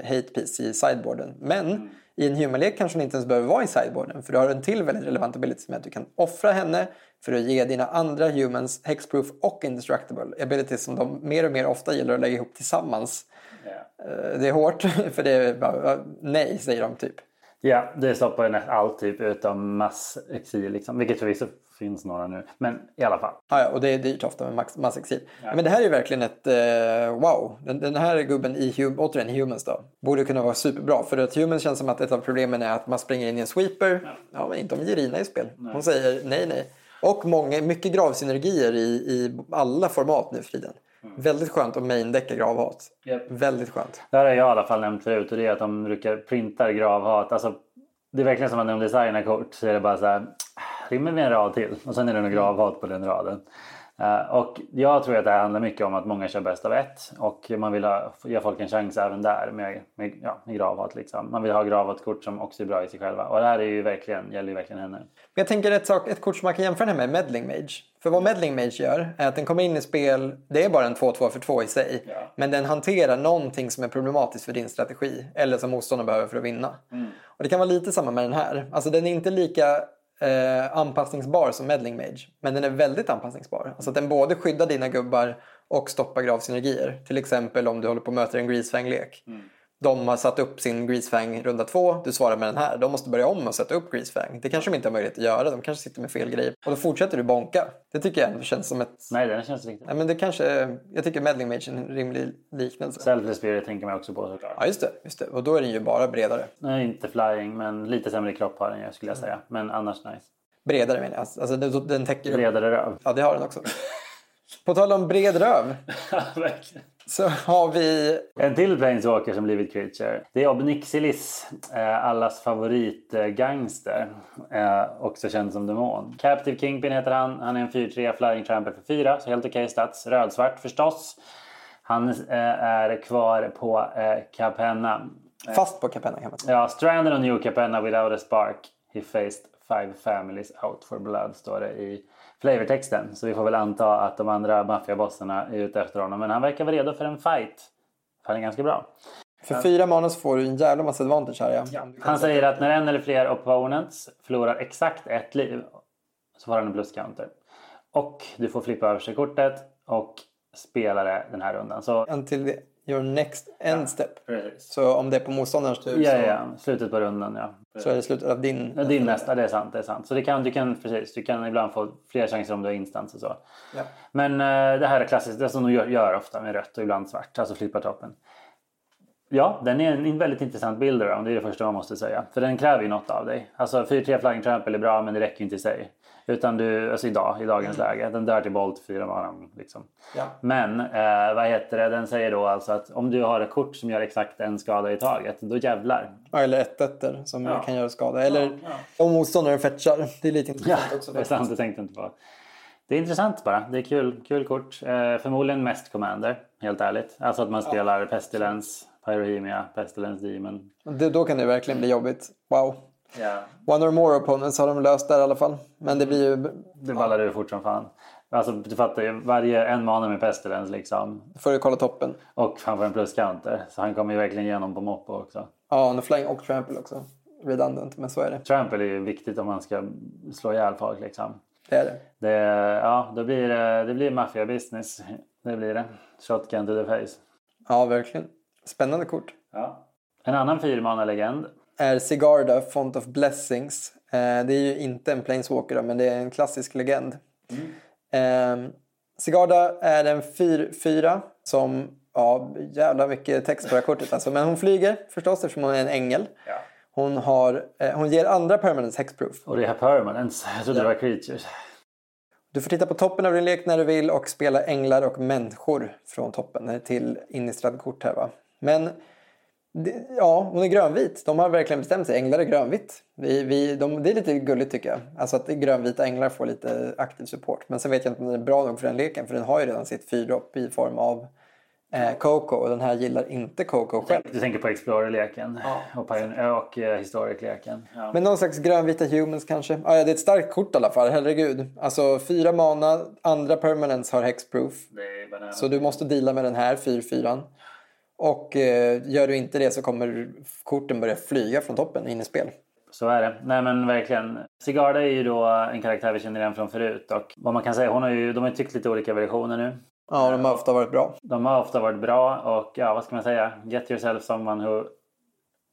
hate piece i sideboarden. Men i en humanlek kanske hon inte ens behöver vara i sideboarden. För du har en till väldigt relevant ability som är att du kan offra henne för att ge dina andra humans hexproof och indestructible. Abilities som de mer och mer ofta gillar att lägga ihop tillsammans. Eh, Det är hårt, för det är bara, nej säger de typ.
Ja, det stoppar ju nästan allt typ utom massexil liksom. Vilket förvisso finns några nu. Men i alla fall.
Ja, ja, och det är dyrt ofta med massexil. Men det här är ju verkligen ett eh, wow. Den, den här gubben i hum, återigen Humans då. Borde kunna vara superbra. För att Humans känns som att ett av problemen är att man springer in i en sweeper. Ja, men inte om Jirina är i spel. Hon säger nej, nej. Och många, mycket gravsynergier i, i alla format nu för tiden. Väldigt skönt att maindecka gravhat.
Japp.
Väldigt skönt.
Det här har jag i alla fall nämnt förut och det är att de brukar printa gravhat. Alltså, det är verkligen som att när de designar kort så är det bara så här. Rimmer vi en rad till? Och sen är det något gravhat på den raden. Eh, och jag tror att det här handlar mycket om att många kör bäst av ett och man vill ha, ge folk en chans även där med, med, ja, med gravhat. Liksom. Man vill ha gravhatkort som också är bra i sig själva. Och det här är ju verkligen, gäller ju verkligen henne.
Men jag tänker ett, sak, ett kort som man kan jämföra med Meddling Mage. För vad Meddling Mage gör är att den kommer in i spel, det är bara en 2-2 för 2 i sig.
Ja.
Men den hanterar någonting som är problematiskt för din strategi. Eller som motståndaren behöver för att vinna. Och det kan vara lite samma med den här. Alltså den är inte lika eh, anpassningsbar som Meddling Mage. Men den är väldigt anpassningsbar. Alltså att den både skyddar dina gubbar och stoppar gravsynergier. Till exempel om du håller på att möta en Greasefang-lek. Mm. De har satt upp sin Greasefang runda två, du svarar med den här. De måste börja om och sätta upp Greasefang. Det kanske de inte har möjlighet att göra, de kanske sitter med fel grejer. Och då fortsätter du bonka. Det tycker jag känns som ett...
Nej, den känns riktigt.
Ja, men det kanske... Jag tycker Meddling Mage är en rimlig liknelse.
Selfless Spirit tänker man också på såklart.
Ja, just det, just det. Och då är den ju bara bredare.
Nej, inte flying men lite sämre kropp har den ju skulle jag säga. Men annars nice.
Bredare menar jag. Alltså den, täcker.
Bredare röv.
Ja, det har den också. På tal om bred röv
Verkligen.
Så har vi...
En till Planeswalker som blivit creature. Det är Obnixilis, eh, allas favoritgangster. Eh, också känd som demon. Captive Kingpin heter han. Han är en 4-3 flying tramper för 4, så helt okej stats. Rödsvart förstås. Han eh, är kvar på eh, Capenna.
Fast på Capenna kan man säga.
Ja, stranded on New Capenna without a spark. He faced five families out for blood, står det i flavortexten. Så vi får väl anta att de andra maffiabossarna är ute efter honom. Men han verkar vara redo för en fight. Han är ganska bra.
För fyra manus får du en jävla massa advantage här ja.
Han säger att när en eller fler opponents förlorar exakt ett liv så får han en plus counter. Och du får flippa över sig kortet och spela det den här rundan. Så,
Until the, your next end step.
precis.
Så om det är på motståndarens tur
Ja,
så,
ja, slutet på rundan ja.
så är det slutet av din...
Ja, Din nästa, det är sant. Det är sant. Så det kan, du, kan, precis, du kan ibland få fler chanser om du har instans och så.
Ja.
Men eh, det här är klassiskt, det som de gör, gör ofta med rött och ibland svart, alltså flippa toppen. Ja, den är en väldigt intressant bild around, det är det första man måste säga. För den kräver ju något av dig. Alltså 4-3 flying trample är bra men det räcker ju inte i sig. Utan du, alltså idag, i dagens läge, den dör till bolt fyra man liksom.
Ja.
Men eh, vad heter det, den säger då alltså att om du har ett kort som gör exakt en skada i taget, då jävlar.
Ja, Eller ett etter som
Ja.
kan göra skada. Eller
ja.
om motståndaren fetchar. Det är lite
Ja,
intressant också.
det är sant, det tänkte jag inte på. Det är intressant bara. Det är kul, kul kort. Eh, förmodligen mest Commander, helt ärligt. Alltså att man spelar Pestilence, Pyrohemia, Pestilence Demon.
Det, då kan det verkligen bli jobbigt. Wow.
Ja.
One or more opponents har de löst där i alla fall. Men det blir ju...
Det ballar ur fort som fan. Alltså du fattar ju, varje en mana med Pestilence liksom.
Får du kolla toppen.
Och han får en plus counter. Så han kommer ju verkligen igenom på Moppo också.
Ja, no flying och trample också. Redundant, men så är det.
Trample är ju viktigt om man ska slå ihjäl folk liksom.
Det är det.
Det, ja, då blir det, det blir maffia business. Det blir det. Shotgun to the face.
Ja, verkligen. Spännande kort.
Ja. En annan fyrmana-legend.
Är Sigarda, Font of Blessings. Eh, det är ju inte en Planeswalker då, men det är en klassisk legend. Eh, Sigarda är en 4 som, ja jävla mycket text på det här kortet alltså. Men hon flyger förstås eftersom hon är en ängel.
Ja.
Hons har, eh, hon ger andra permanents hexproof.
Och det är permanence. Jag trodde det var creatures.
Du får titta på toppen av din lek när du vill och spela änglar och människor från toppen till innistrad kort här va. Men ja, hon är grönvit. De har verkligen bestämt sig. Änglar är grönvitt. Vi, vi, de, det är lite gulligt tycker jag. Alltså att grönvita änglar får lite aktiv support. Men sen vet jag inte om den är bra nog för den leken. För den har ju redan sitt fyrdropp i form av eh, Coco. Och den här gillar inte Coco själv.
Du tänker på Explorer-leken
Ja.
och, Pioneer- och eh, Historic-leken. Ja.
Men någon slags grönvita humans kanske. Ah, ja, det är ett starkt kort i alla fall, herregud. Alltså fyra mana, andra permanents har hexproof.
Det är bananas.
Så du måste deala med den här 4-4. Och eh, gör du inte det så kommer korten börja flyga från toppen in i spel.
Så är det. Nej men verkligen. Sigarda är ju då en karaktär vi känner igen från förut. Och vad man kan säga, hon har ju, de har ju tyckt lite olika versioner nu.
Ja, de har ofta varit bra.
De har ofta varit bra och ja, vad ska man säga? Get yourself someone who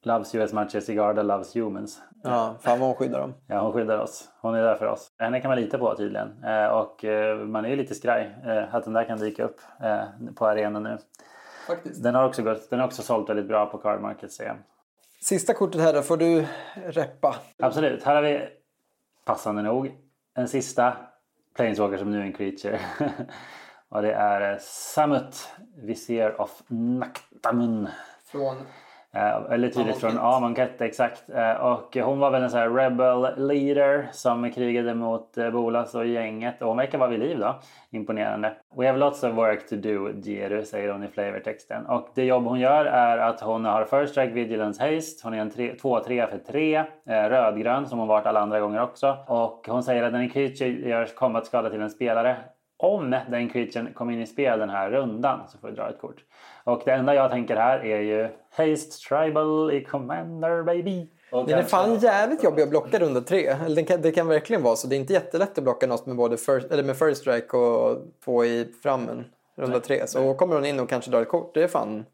loves you as much as Sigarda loves humans.
Ja, fan vad hon skyddar dem.
Ja, hon skyddar oss. Hon är där för oss. Henne kan man lita på tydligen. Eh, och eh, man är ju lite skraj att den där kan dyka upp på arenan nu.
Faktiskt.
Den har också, gått, den har också sålt väldigt bra på Card Market jag.
Sista kortet här då får du reppa.
Absolut. Här har vi passande nog en sista Planeswalker som nu är en creature. och det är eh, Samut Vizier of Naktamun.
Från...
Eh, Eller tydligt från
Amonkhet.
Exakt. Eh, Och hon var väl en sån här rebel leader som krigade mot eh, Bolas och gänget. Och hon verkar vara vid liv då. Imponerande. We have lots of work to do, Jeru, säger hon i flavortexten. Och det jobb hon gör är att hon har First Strike Vigilance Haste. Hon är en 2-3 för 3. Eh, rödgrön som hon varit alla andra gånger också. Och hon säger att när en creature gör combat skada till en spelare om den creaturen kommer in i spel den här rundan så får du dra ett kort. Och det enda jag tänker här är ju Haste Tribal i Commander baby. Och
Den är fan jävligt jobbig att blocka runda tre. Eller kan, det kan verkligen vara så. Det är inte jättelätt att blocka något med både first, eller med first strike och två i frammen. Runda tre. Så kommer hon in och kanske drar ett kort. Det är fan...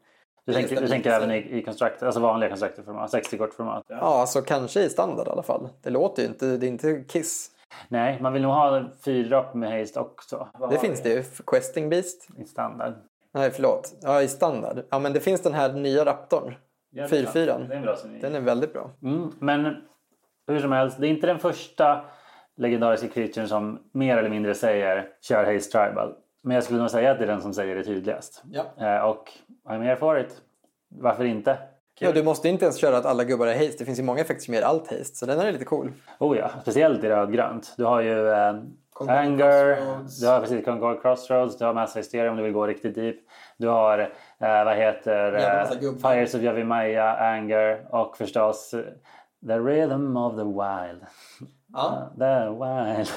Du tänker, du tänker även i, i construct, alltså vanliga constructor-format, 60-kortformat?
Ja, alltså kanske i standard i alla fall. Det låter ju inte, det är inte Kiss.
Nej, man vill nog ha fyrdropp med haste också. Vad
Det finns
vi
det ju. Questing Beast.
I standard.
Nej, förlåt. Ja, i standard. Ja, men det finns den här nya Raptorn.
Ja, det är bra.
4-4.
Det är en bra synergi.
Den är väldigt bra.
Mm, men hur som helst, det är inte den första legendariska creaturen som mer eller mindre säger kör Haste Tribal. Men jag skulle nog säga att det är den som säger det tydligast.
Ja.
Eh, och I'm here for it. Varför inte?
Ja, du måste inte ens köra att alla gubbar är haste. Det finns ju många effekter som ger allt haste. Så den är lite cool.
Oh ja, speciellt i rödgrönt. Du har ju eh, Anger, du har precis Concord Crossroads, du har Mass Hysteria om du vill gå riktigt deep. Du har, eh, vad heter, eh,
massa.
Fires of Yavimaya, Anger och förstås eh, The Rhythm of the Wild.
Ja.
The Wild.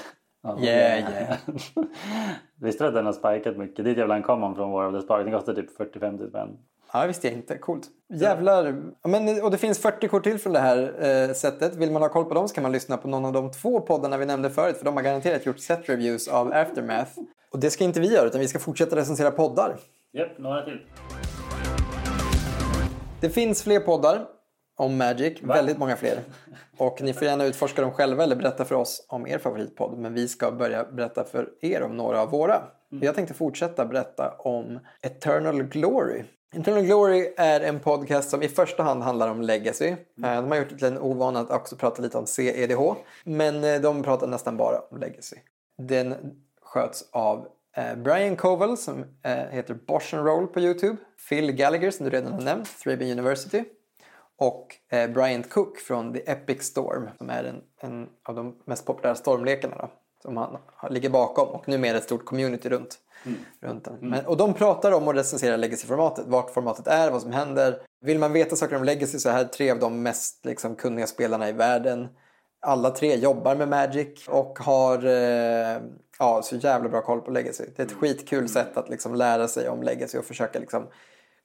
Oh,
Yeah, yeah.
Visste du att den har spikat mycket? Det är ett jävla common från War of the Spark. Den kostar typ 40-50 spänn.
Ja, det visste jag inte. Coolt. Jävlar. Men, och det finns 40 kort till från det här eh, sättet. Vill man ha koll på dem så kan man lyssna på någon av de två poddarna vi nämnde förut. För de har garanterat gjort set reviews av Aftermath. Och det ska inte vi göra utan vi ska fortsätta recensera poddar.
Japp, några till.
Det finns fler poddar om Magic. Väldigt många fler. Och ni får gärna utforska dem själva eller berätta för oss om er favoritpodd. Men vi ska börja berätta för er om några av våra. Jag tänkte fortsätta berätta om Eternal Glory. Eternal Glory är en podcast som i första hand handlar om legacy. Eh, De har gjort det till en ovana att också prata lite om CEDH. Men eh, de pratar nästan bara om legacy. Den sköts av eh, Brian Koval som heter Bosch and Roll på Youtube. Phil Gallagher som du redan har nämnt, Thraben University. Och Bryant Cook från The Epic Storm som är en, en av de mest populära stormlekarna. Då, som han ligger bakom och numera ett stort community runt, runt den. Men, och de pratar om att recensera legacy-formatet, vart formatet är, vad som händer. Vill man veta saker om legacy så är här tre av de mest liksom, kunniga spelarna i världen. Alla tre jobbar med Magic och har eh, ja, så jävla bra koll på legacy. Det är ett skitkul sätt att liksom, lära sig om legacy och försöka liksom,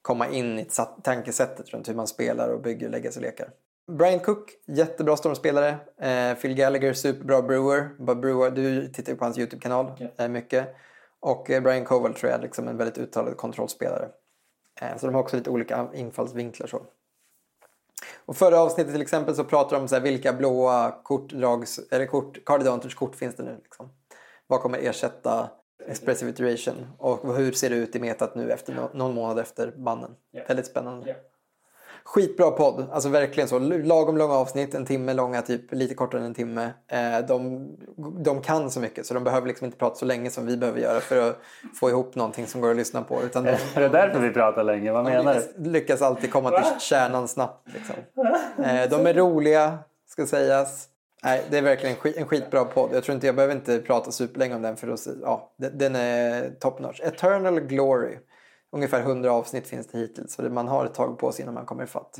komma in i tankesättet runt hur man spelar och bygger legacy-lekar. Brian Cook, jättebra stormspelare. Eh, Phil Gallagher, superbra brewer. Bara brewer. Du tittar ju på hans YouTube-kanal eh, mycket. Och eh, Brian Koval tror jag är liksom en väldigt uttalad kontrollspelare. Eh, så de har också lite olika infallsvinklar. Så. Och förra avsnittet till exempel så pratar de om så här, vilka blåa kortdrags, eller kort, Card Advantage kort finns det nu. Liksom. Vad kommer ersätta Expressive Iteration och hur ser det ut i metat nu efter någon månad efter bannen.
Ja.
Väldigt spännande.
Ja.
Skitbra podd, alltså verkligen så. Lagom långa avsnitt, en timme långa, typ lite kortare än en timme. Eh, de, de kan så mycket så de behöver liksom inte prata så länge som vi behöver göra för att få ihop någonting som går att lyssna på. Utan de,
Är det därför vi pratar länge? Vad menar du?
lyckas alltid komma till kärnan snabbt. Liksom. Eh, de är roliga, ska sägas. Nej, det är verkligen en, skit, en skitbra podd. Jag tror inte jag behöver inte prata superlänge om den för att, ja, den- den är top notch. Eternal Glory. Ungefär 100 avsnitt finns det hittills så man har ett tag på sig innan man kommer ifatt.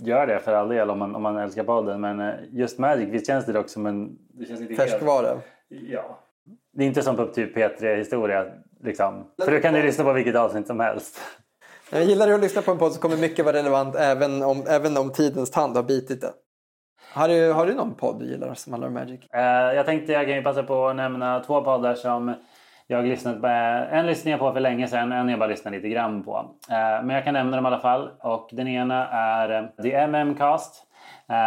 Gör det för all del om man, om man älskar podden. Men eh, just Magic, visst känns det dock som en... Inte helt-
Färskvara.
Ja. Det är inte som på typ P3 Historia. Liksom. För då kan du lyssna på vilket avsnitt som helst.
Jag gillar du att lyssna på en podd så kommer mycket vara relevant även om, även om tidens tand har bitit det. Har du, har du någon podd du gillar som handlar om Magic?
Eh, jag tänkte jag kan ju passa på att nämna två poddar som jag har lyssnat på. Eh, en lyssnade jag på för länge sedan, en jag bara lyssnat lite grann på. Eh, men jag kan nämna dem i alla fall. Och den ena är eh, The MM Cast.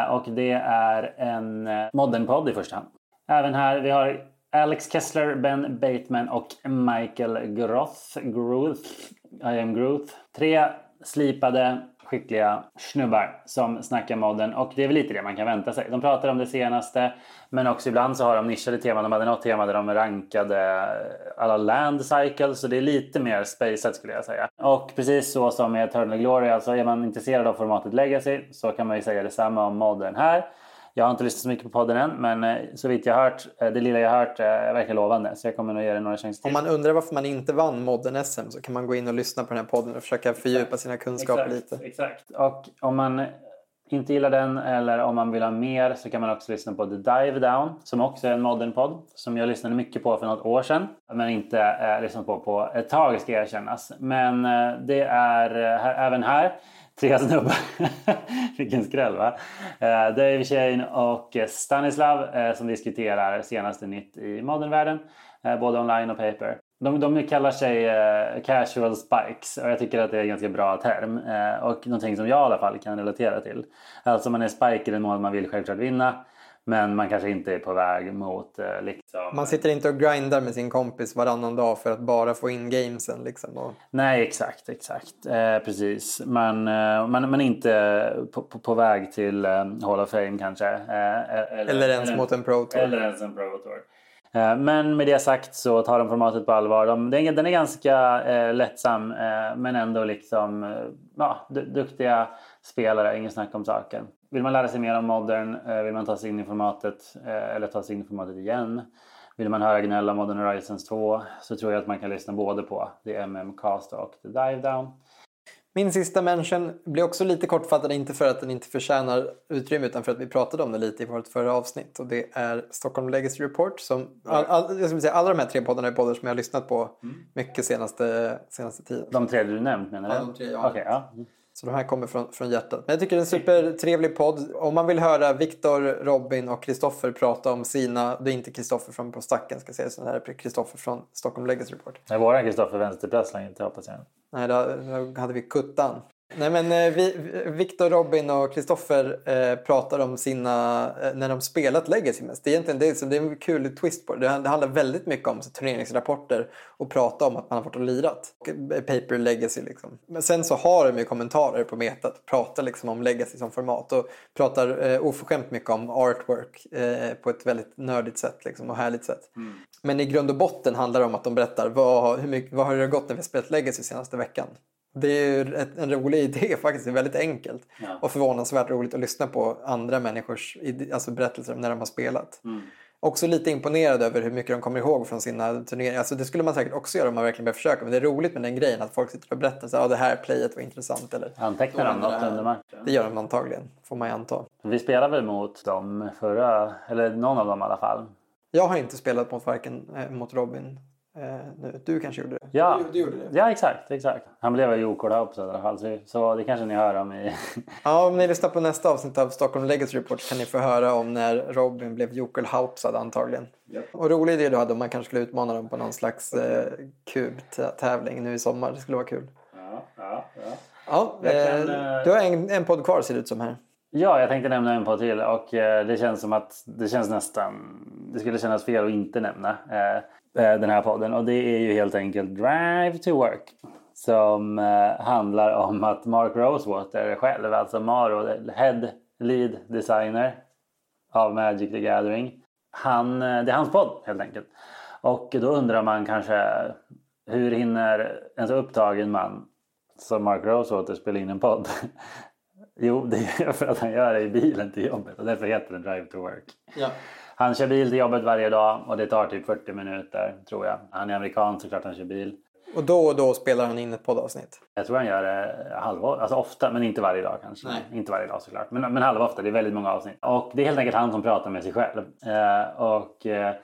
Och det är en modernpodd modern-podd i första hand. Även här, vi har Alex Kessler, Ben Bateman och Michael Groth. Groth. I am Groth. Tre slipade, skickliga snubbar som snackar modden. Och det är väl lite det man kan vänta sig. De pratar om det senaste. Men också ibland så har de nischade teman. De hade något tema där de rankade alla land cycles. Så det är lite mer spacet skulle jag säga. Och precis så som med Eternal Glory. Alltså är man intresserad av formatet Legacy så kan man ju säga detsamma om modden här. Jag har inte lyssnat så mycket på podden än, men eh, så vitt jag hört, eh, det lilla jag hört eh, verkar lovande. Så jag kommer nog ge det några chanser till.
Om man undrar varför man inte vann modden SM så kan man gå in och lyssna på den här podden och försöka fördjupa sina kunskaper lite.
Exakt. Och om man inte gillar den eller om man vill ha mer så kan man också lyssna på The Dive Down som också är en modern podd som jag lyssnade mycket på för något år sedan men inte eh, lyssnat på på ett tag ska erkännas. Men eh, det är eh, även här tre snubbar. Vilken skräll va? Eh, Dave Shane och Stanislav eh, som diskuterar senaste nytt i modernvärlden. Eh, både online och paper. De, de kallar sig eh, casual spikes och jag tycker att det är en ganska bra term. Eh, och någonting som jag i alla fall kan relatera till. Alltså man är spike i den mån man vill självklart vinna. Men man kanske inte är på väg mot eh, liksom...
Man sitter inte och grindar med sin kompis varannan dag för att bara få in gamesen. Liksom. Och
Nej, exakt, exakt. Eh, precis. Man, eh, man, man är inte på, på, på väg till eh, Hall of Fame kanske. Eh,
eller ens mot en Pro Tour.
Eller ens en Pro Tour. Eh, men med det sagt så tar de formatet på allvar. De, den, den är ganska eh, lättsam eh, men ändå liksom eh, ja, duktiga spelare, ingen snack om saken. Vill man lära sig mer om modern, eh, vill man ta sig in i formatet eh, eller ta sig in i formatet igen. Vill man höra gnäll om Modern Horizons 2 så tror jag att man kan lyssna både på The MM Cast och The Dive Down.
Min sista mention blir också lite kortfattad, inte för att den inte förtjänar utrymme utan för att vi pratade om det lite i vårt förra avsnitt. Och det är Stockholm Legacy Report. Som, all, all, jag säga, alla de här tre poddarna är poddar som jag har lyssnat på mycket senaste, senaste tiden.
De tre du nämnt menar du?
Ja, de tre jag har
Okej, ja.
Så de här kommer från, från hjärtat. Men jag tycker det är en supertrevlig podd. Om man vill höra Viktor, Robin och Kristoffer prata om sina... Det är inte Kristoffer från På stacken ska sägas. Det här är Kristoffer från Stockholm Legacy Report.
Är våran Kristoffer vänsterplötsligt inte hoppas jag.
Nej, då, då hade vi Kuttan. Nej, men eh, vi, Viktor, Robin och Kristoffer eh, pratar om sina... Eh, när de spelat Legacy mest. Det är egentligen det, så det är en kul twist på det. Det, handlar väldigt mycket om så, turneringsrapporter och prata om att man har varit och lirat. Eh, paper Legacy liksom. Men sen så har de ju kommentarer på metat. Pratar liksom om Legacy som format och pratar eh, oförskämt mycket om artwork eh, på ett väldigt nördigt sätt liksom, och härligt sätt. Men i grund och botten handlar det om att de berättar vad, hur mycket, vad har det gått när vi har spelat Legacy senaste veckan. Det är ju en rolig idé faktiskt, det är väldigt enkelt.
Ja.
Och förvånansvärt roligt att lyssna på andra människors alltså berättelser om när de har spelat. Också lite imponerad över hur mycket de kommer ihåg från sina turneringar. Alltså det skulle man säkert också göra om man verkligen börjar försöka. Men det är roligt med den grejen att folk sitter och berättar att ah, det här playet var intressant. Eller,
Antecknar de något under matchen?
det gör de antagligen, får man ju anta.
Vi spelade väl mot dem förra, eller någon av dem i alla fall.
Jag har inte spelat mot varken eh, mot Robin nu. Du kanske gjorde det?
Ja,
Du, du gjorde det?
ja exakt, exakt. Han blev ju i alla fall. Så, så det kanske ni hör om i...
Ja, om ni lyssnar på nästa avsnitt av Stockholm Legacy Report kan ni få höra om när Robin blev jokelhaupsad antagligen. Och rolig idé du hade om man kanske skulle utmana dem på någon slags eh, kubtävling nu i sommar. Det skulle vara kul.
Ja, ja, ja.
Ja,
kan,
eh,
eh,
du har en, en podd kvar ser det ut som här.
Ja, jag tänkte nämna en på till och eh, det känns som att det känns nästan... Det skulle kännas fel att inte nämna eh, eh, Eh, den här podden och det är ju helt enkelt Drive to Work. som eh, handlar om att Mark Rosewater själv, alltså Maro, head lead designer av Magic the Gathering. Han, eh, det är hans podd helt enkelt. Och då undrar man kanske hur hinner en så upptagen man som Mark Rosewater spela in en podd? jo, det är för att han gör det i bilen till jobbet och därför heter den Drive to Work.
Ja.
Han kör bil till jobbet varje dag och det tar typ 40 minuter tror jag. Han är amerikan såklart han kör bil.
Och då och då spelar han in ett poddavsnitt.
Jag tror han gör det halva, alltså ofta men inte varje dag kanske.
Nej.
Inte varje dag såklart. Men, men halva ofta, det är väldigt många avsnitt. Och det är helt enkelt han som pratar med sig själv. Eh, och eh,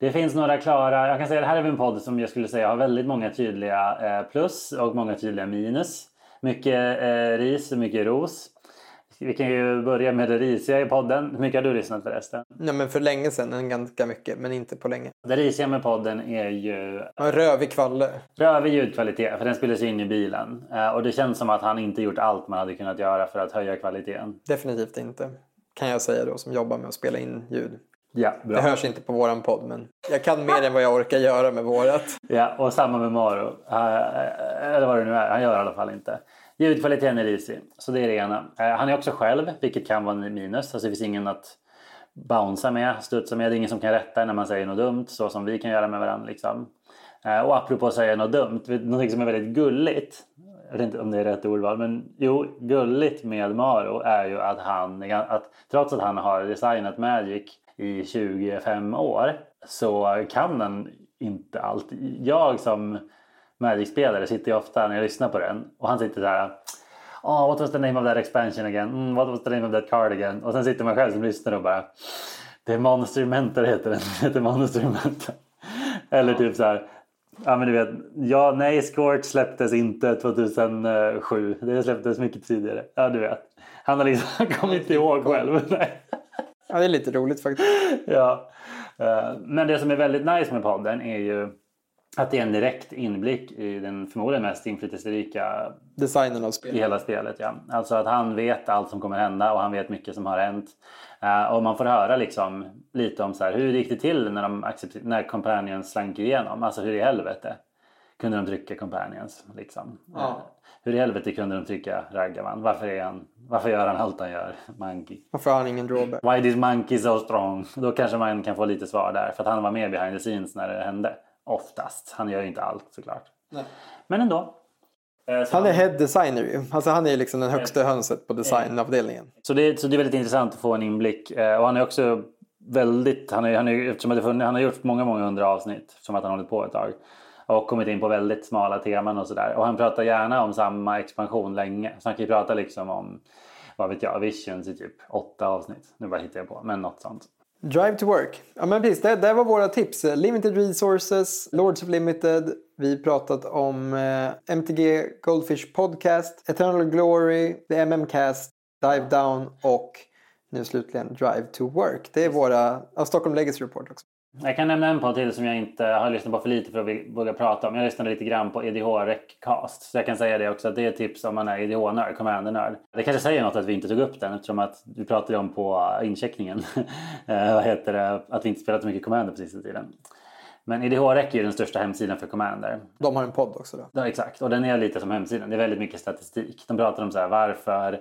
det finns några klara, jag kan säga det här är en podd som jag skulle säga har väldigt många tydliga eh, plus och många tydliga minus. Mycket eh, ris och mycket ros. Vi kan ju börja med det risiga i podden. Hur mycket har du lyssnat förresten?
Nej, men för länge sedan, ganska mycket, men inte på länge.
Det risiga med podden är ju
rövig kvalle.
rövig ljudkvalitet för den spelas in i bilen. Eh, Och det känns som att han inte gjort allt man hade kunnat göra för att höja kvaliteten.
Definitivt inte. Kan jag säga då som jobbar med att spela in ljud.
Ja, bra.
Det hörs inte på våran podd men jag kan mer än vad jag orkar göra med vårat.
Ja, och samma med Maro. Eh, Eller vad det nu är. Han gör i alla fall inte. Ljudkvaliteten är risig. Så det är det ena. Eh, han är också själv, vilket kan vara en minus. Alltså det finns ingen att bouncea med, studsa med. Det är ingen som kan rätta när man säger något dumt. Så som vi kan göra med varandra. Liksom. Eh, och apropå att säga något dumt. något Någonting som är väldigt gulligt. Jag vet inte om det är rätt ordval. Men jo, gulligt med Maro är ju att han, att trots att han har designat Magic i 25 år så kan han inte allt. Jag som Magic-spelare sitter ju ofta när jag lyssnar på den och han sitter så här Oh, what was the name of that expansion again? Mm, what was the name of that card again? Och sen sitter man själv som lyssnar och bara Det är Monster Mentor heter den. Den heter Monster Mentor. Eller typ så här Ja men du vet, ja nej Scorch släpptes inte 2007. Det släpptes mycket tidigare. Ja du vet. Han har liksom, kommer inte ihåg själv. Nej.
Ja, det är lite roligt faktiskt.
ja. Eh, Men det som är väldigt nice med podden är ju att det är en direkt inblick i den förmodligen mest inflytelserika
Designen av
i
spelet.
hela spelet. Ja. Alltså att han vet allt som kommer hända och han vet mycket som har hänt. Eh, och man får höra liksom lite om så här, hur gick det till när, de när Companions slank igenom? Alltså hur i helvete kunde de trycka Companions? Liksom?
Ja.
Eh, hur i helvete kunde de trycka Ragavan? Varför, är han, varför gör han allt han gör? Monkey.
Varför har han ingen drawback?
Why is Monkey so strong? Då kanske man kan få lite svar där. För att han var med behind the scenes när det hände. Oftast. Han gör ju inte allt såklart.
Nej.
Men ändå. Eh, så
Han är head designer ju. Alltså han är ju liksom den högsta hönset på designavdelningen.
Så det, så det är väldigt intressant att få en inblick. Eh, och han är också väldigt, han, är, han, är, eftersom det funnits, han har gjort många, många hundra avsnitt. Som att han har hållit på ett tag. Och kommit in på väldigt smala teman och sådär. Och han pratar gärna om samma expansion länge. Så han kan ju prata liksom om, vad vet jag, Visions i typ åtta avsnitt. Nu bara hittar jag på, men något sånt.
Drive to work. Ja men precis, det, det var våra tips. Limited resources, Lords of Limited. Vi pratat om eh, MTG Goldfish Podcast, Eternal Glory, The MM-cast, Dive Down och nu slutligen Drive to work. Det är våra, ja, Stockholm Legacy Report också.
Jag kan nämna en podd till som jag inte har lyssnat på för lite för att vi- våga prata om. Jag lyssnade lite grann på EDH Recast. Så jag kan säga det också att det är tips om man är EDH-nörd, Commander-nörd. Det kanske säger något att vi inte tog upp den eftersom att vi pratade om på incheckningen. Eh, vad heter det? Att vi inte spelat så mycket Commander på sista tiden. Men EDH Rec är ju den största hemsidan för Commander.
De har en podd också då.
Ja, exakt, och den är lite som hemsidan. Det är väldigt mycket statistik. De pratar om så här, varför,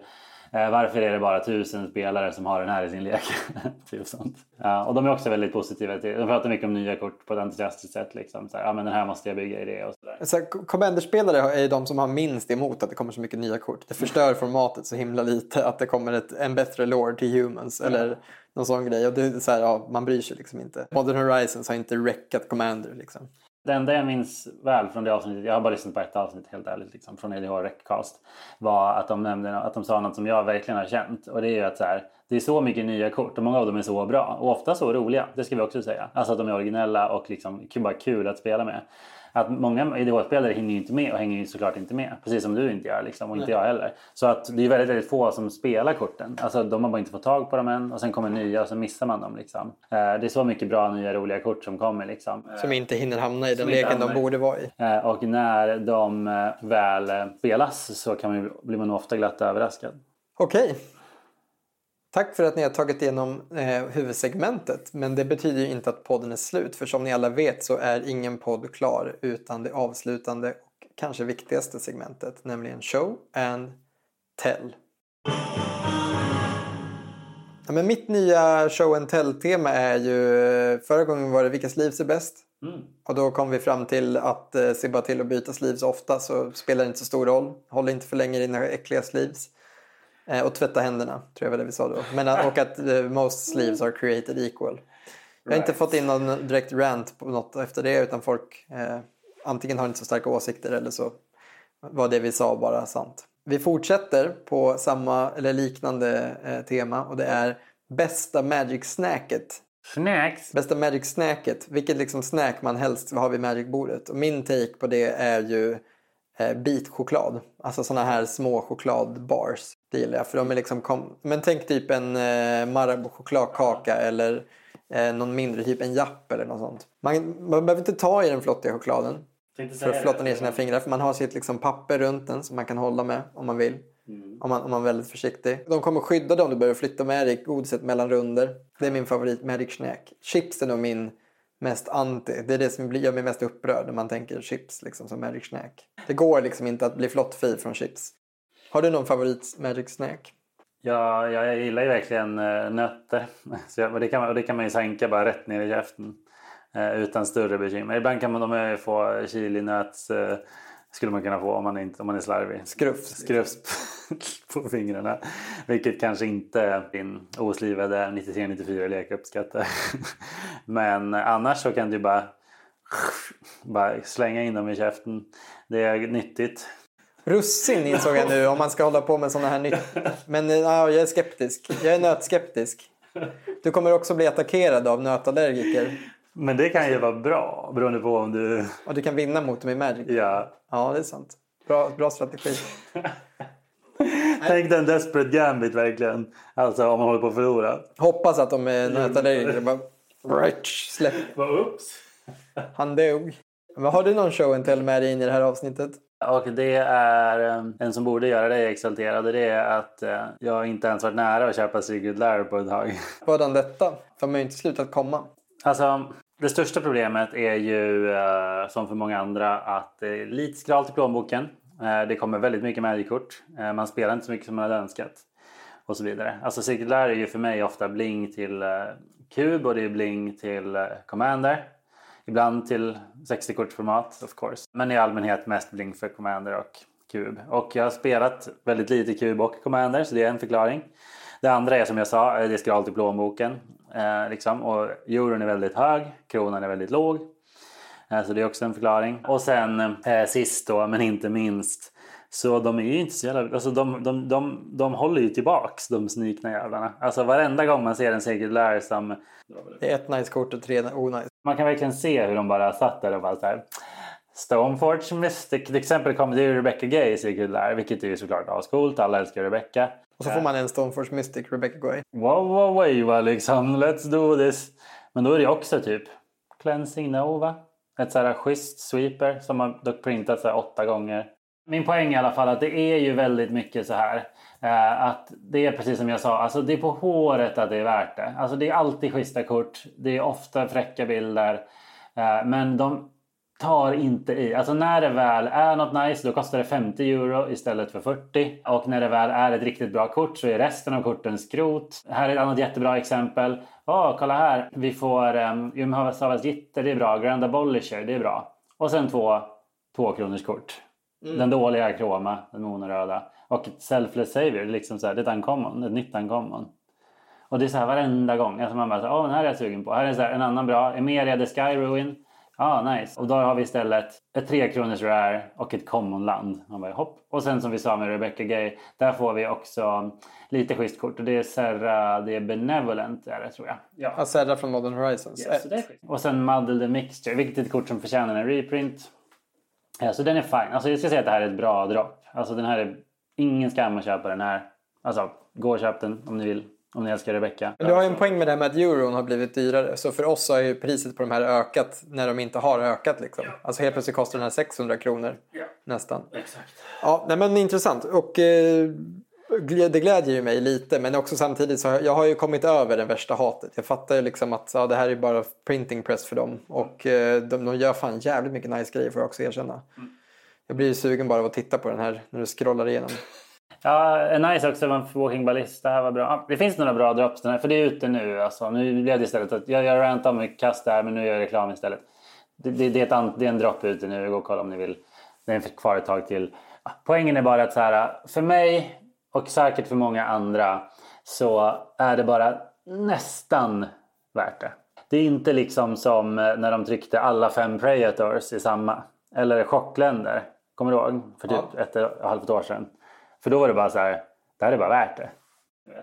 varför är det bara tusen spelare som har den här i sin lek? typ sånt. Ja, och de är också väldigt positiva till De pratar mycket om nya kort på ett entusiastiskt sätt. Liksom. Så här, ja, men den här måste jag bygga i det och sådär.
Så Commander-spelare är ju de som har minst emot att det kommer så mycket nya kort. Det förstör formatet så himla lite att det kommer ett, en bättre lore till humans eller någon sån grej. Och det är så här, ja, man bryr sig liksom inte. Modern Horizons har inte räckat Commander liksom.
Det enda jag minns väl från det avsnittet, jag har bara lyssnat på ett avsnitt helt ärligt, liksom, från EDH Recast, var att de nämnde att de sa något som jag verkligen har känt. Och det är ju att så här, det är så mycket nya kort och många av dem är så bra och ofta så roliga. Det ska vi också säga. Alltså att de är originella och liksom bara kul att spela med. Att många EDH-spelare hinner ju inte med och hänger ju såklart inte med. Precis som du inte gör liksom, och inte jag heller. Så att det är väldigt, väldigt få som spelar korten. Alltså de har bara inte fått tag på dem än och sen kommer nya och så missar man dem. Liksom. Eh, Det är så mycket bra nya roliga kort som kommer. Liksom.
Som inte hinner hamna i den leken de borde vara i.
Eh, Och när de eh, väl eh, spelas så kan man, blir man ofta glatt överraskad.
Okej. Tack för att ni har tagit igenom eh, huvudsegmentet. Men det betyder ju inte att podden är slut. För som ni alla vet så är ingen podd klar utan det avslutande och kanske viktigaste segmentet, nämligen show and tell. Ja, men mitt nya show and tell-tema är ju, förra gången var det vilka sleeves är bäst?
Mm.
Och då kom vi fram till att eh, se bara till att byta sleeves ofta så spelar det inte så stor roll. Håll inte för länge i dina äckliga sleeves. Eh, och tvätta händerna, tror jag var det vi sa då. Men, att- och att eh, most sleeves are created equal. Jag har inte
Right.
fått in någon direkt rant på något efter det utan folk eh, antingen har inte så starka åsikter eller så var det vi sa bara sant. Vi fortsätter på samma eller liknande eh, tema och det är bästa Magic-snacket.
Snacks.
Bästa Magic-snacket, vilket liksom snack man helst vill ha vid Magic-bordet. Och min take på det är ju eh, bitchoklad. Alltså såna här små chokladbars. Det gillar jag för de är liksom. Men tänk typ en eh, Marabou-chokladkaka eller eh, någon mindre, typ en japp eller något sånt. Man, man behöver inte ta i den flottiga chokladen för att flotta ner sina fingrar. För man har sitt liksom papper runt den som man kan hålla med om man vill.
Mm.
Om man, om man är väldigt försiktig. De kommer skydda dig om du börjar flytta med dig godiset mellan runder. Det är min favorit Magic Snack. Chips är nog min mest anti. Det är det som gör mig mest upprörd när man tänker chips liksom, som Magic Snack. Det går liksom inte att bli flottfri från chips. Har du någon favorit Magic Snack?
Ja, jag gillar ju verkligen eh, nötter. Så jag, och, det kan man, och det kan man ju sänka bara rätt ner i käften. Eh, utan större bekymmer. Ibland kan man de få chilinöts. Eh, skulle man kunna få om man, inte, om man är slarvig.
Skrufs.
Skrufs på fingrarna. Vilket kanske inte din oslivade 93-94 lek uppskattar. Men annars så kan du bara, bara slänga in dem i käften. Det är nyttigt.
Russin insåg jag nu om man ska hålla på med sådana här nytt. Men ja, jag är skeptisk. Jag är nötskeptisk. Du kommer också bli attackerad av nötallergiker.
Men det kan ju vara bra beroende på om du...
Och du kan vinna mot dem i Magic.
Ja.
Ja, det är sant. Bra, bra strategi.
Tänk den desperate gambit verkligen. Alltså om man håller på att förlora.
Hoppas att de är nötallergiker. Bara, right, släpp.
Vad ups.
Han dog. Men har du någon show and tell med dig in i det här avsnittet?
Och det är eh, en som borde göra dig exalterad. Det är att eh, jag inte ens varit nära att köpa Secret Lair på ett tag.
Vadan detta? För de har ju inte slutat komma.
Alltså, det största problemet är ju eh, som för många andra att det är lite skralt i plånboken. Eh, det kommer väldigt mycket Magic-kort. Eh, man spelar inte så mycket som man hade önskat. Och så vidare. Alltså cirkulär är ju för mig ofta bling till kub och det är bling till Commander. Ibland till 60-kortsformat of course. Men i allmänhet mest bling för Commander och kub. Och jag har spelat väldigt lite kub och Commander så det är en förklaring. Det andra är som jag sa, det är skralt i plånboken. Eh, liksom. Och euron är väldigt hög, kronan är väldigt låg. Eh, så det är också en förklaring. Och sen eh, sist då, men inte minst. Så de är ju inte så jävla... Alltså de, de, de, de håller ju tillbaks de snikna jävlarna. Alltså varenda gång man ser en cirkulär som...
Det är ett nice kort och tre onnice.
Man kan verkligen se hur de bara satt där och bara så här. Stoneforge Mystic. Till exempel kommer det ju Rebecca Gay i cirkulär. Vilket är ju såklart ascoolt. Alla älskar Rebecca.
Och så får man en Stoneforge Mystic Rebecca Goy.
Wow, wow, wava liksom. Let's do this. Men då är det också typ Cleansing Nova. Ett så här schysst sweeper som har dock printat så åtta gånger. Min poäng i alla fall att det är ju väldigt mycket så här. Eh, att det är precis som jag sa, alltså det är på håret att det är värt det. Alltså det är alltid schyssta kort. Det är ofta fräcka bilder. Eh, men de tar inte i. Alltså när det väl är något nice då kostar det 50 euro istället för 40. Och när det väl är ett riktigt bra kort så är resten av korten skrot. Här är ett annat jättebra exempel. Åh, kolla här. Vi får um, Jumhavas Gitter, det är bra. Grand Abolisher, det är bra. Och sen två två kronors kort. Den dåliga kroma, den monoröda. Och ett Selfless Savior, liksom så här, det är ett uncommon, ett nytt uncommon. Och det är så här varenda gång. Alltså man bara åh den här är jag sugen på. Här är så här, en annan bra, Emeria the Sky Ruin. Ja, ah, nice. Och då har vi istället ett 3 kronors rare och ett common land. Man bara hopp. Och sen som vi sa med Rebecca Gay, där får vi också lite schysst kort. Och det är Serra, det är Benevolent är det tror jag. Ja.
Acerra från Modern Horizons.
Ja, så det är schysst. Och sen Muddle the Mixture, vilket är ett kort som förtjänar en reprint. Ja, så den är fine. Alltså jag ska säga att det här är ett bra dropp. Alltså den här är ingen skam att köpa den här. Alltså gå och köp den om ni vill. Om ni älskar Rebecca.
Men du har ju en poäng med det här med att euron har blivit dyrare. Så för oss har ju priset på de här ökat när de inte har ökat. Liksom. Alltså helt plötsligt kostar den här 600 kronor.
Ja.
Nästan.
Exakt.
Ja, nej, men intressant. Och eh, det glädjer ju mig lite. Men också samtidigt så har jag, jag har ju kommit över det värsta hatet. Jag fattar ju liksom att ja, det här är bara printing press för dem. Och eh, de, de gör fan jävligt mycket nice grejer får jag också erkänna. Jag blir ju sugen bara av att titta på den här när du scrollar igenom.
Ja, nice också var Walking Ballista. Det här var bra. Det finns några bra drops, för det är ute nu. Alltså, nu blev det istället att jag, jag rantar om kast där, men nu gör jag reklam istället. Det, det, det, är, ett, det är en dropp ute nu. Gå och kolla om ni vill. Det är kvar ett tag till. Poängen är bara att så här, för mig och säkert för många andra så är det bara nästan värt det. Det är inte liksom som när de tryckte alla fem Predators i samma. Eller chockländer. Kommer du ihåg? För typ ja. ett och ett halvt år sedan. För då var det bara så här, det här är bara värt det.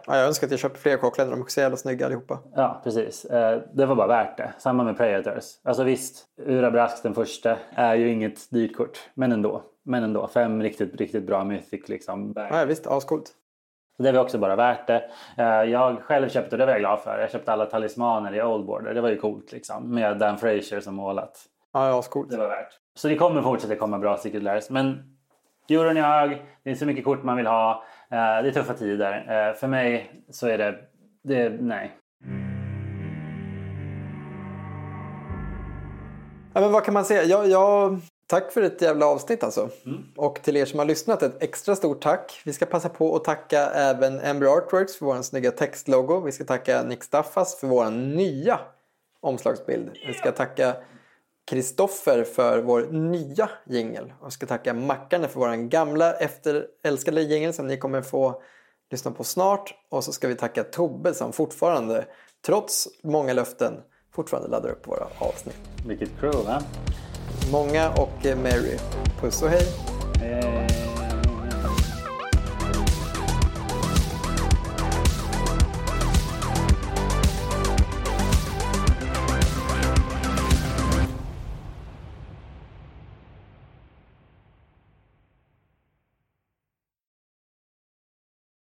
Ja, jag önskar att jag köpte fler chockländer, de är så jävla snygga allihopa.
Ja, precis. Eh, det var bara värt det. Samma med Predators. Alltså visst, Urabrask den första är ju inget dyrt kort. Men ändå. Men ändå. Fem riktigt, riktigt bra Mythic liksom.
Ja, visst, ascoolt.
det var också bara värt det. Eh, jag själv köpte, och det var jag glad för, jag köpte alla talismaner i Old Border. Det var ju coolt liksom. Med Dan Fraser som målat.
Ja, ascoolt.
Det var värt. Så det kommer fortsätta komma bra Secret Lairs. Men Euron är hög, det är så mycket kort man vill ha. Eh, det är tuffa tider. Eh, för mig så är det, det nej.
Ja, men vad kan man säga? Jag, jag, tack för ett jävla avsnitt alltså. Mm. Och till er som har lyssnat ett extra stort tack. Vi ska passa på att tacka även Ember Artworks för vår snygga textlogo. Vi ska tacka Nick Staffas för vår nya omslagsbild. Vi ska tacka Kristoffer för vår nya jingel. Och ska tacka Mackarna för vår gamla efterälskade jingel som ni kommer få lyssna på snart. Och så ska vi tacka Tobbe som fortfarande, trots många löften, fortfarande laddar upp våra avsnitt.
Vilket crew va?
Många och Mary. Puss och hej!
hej.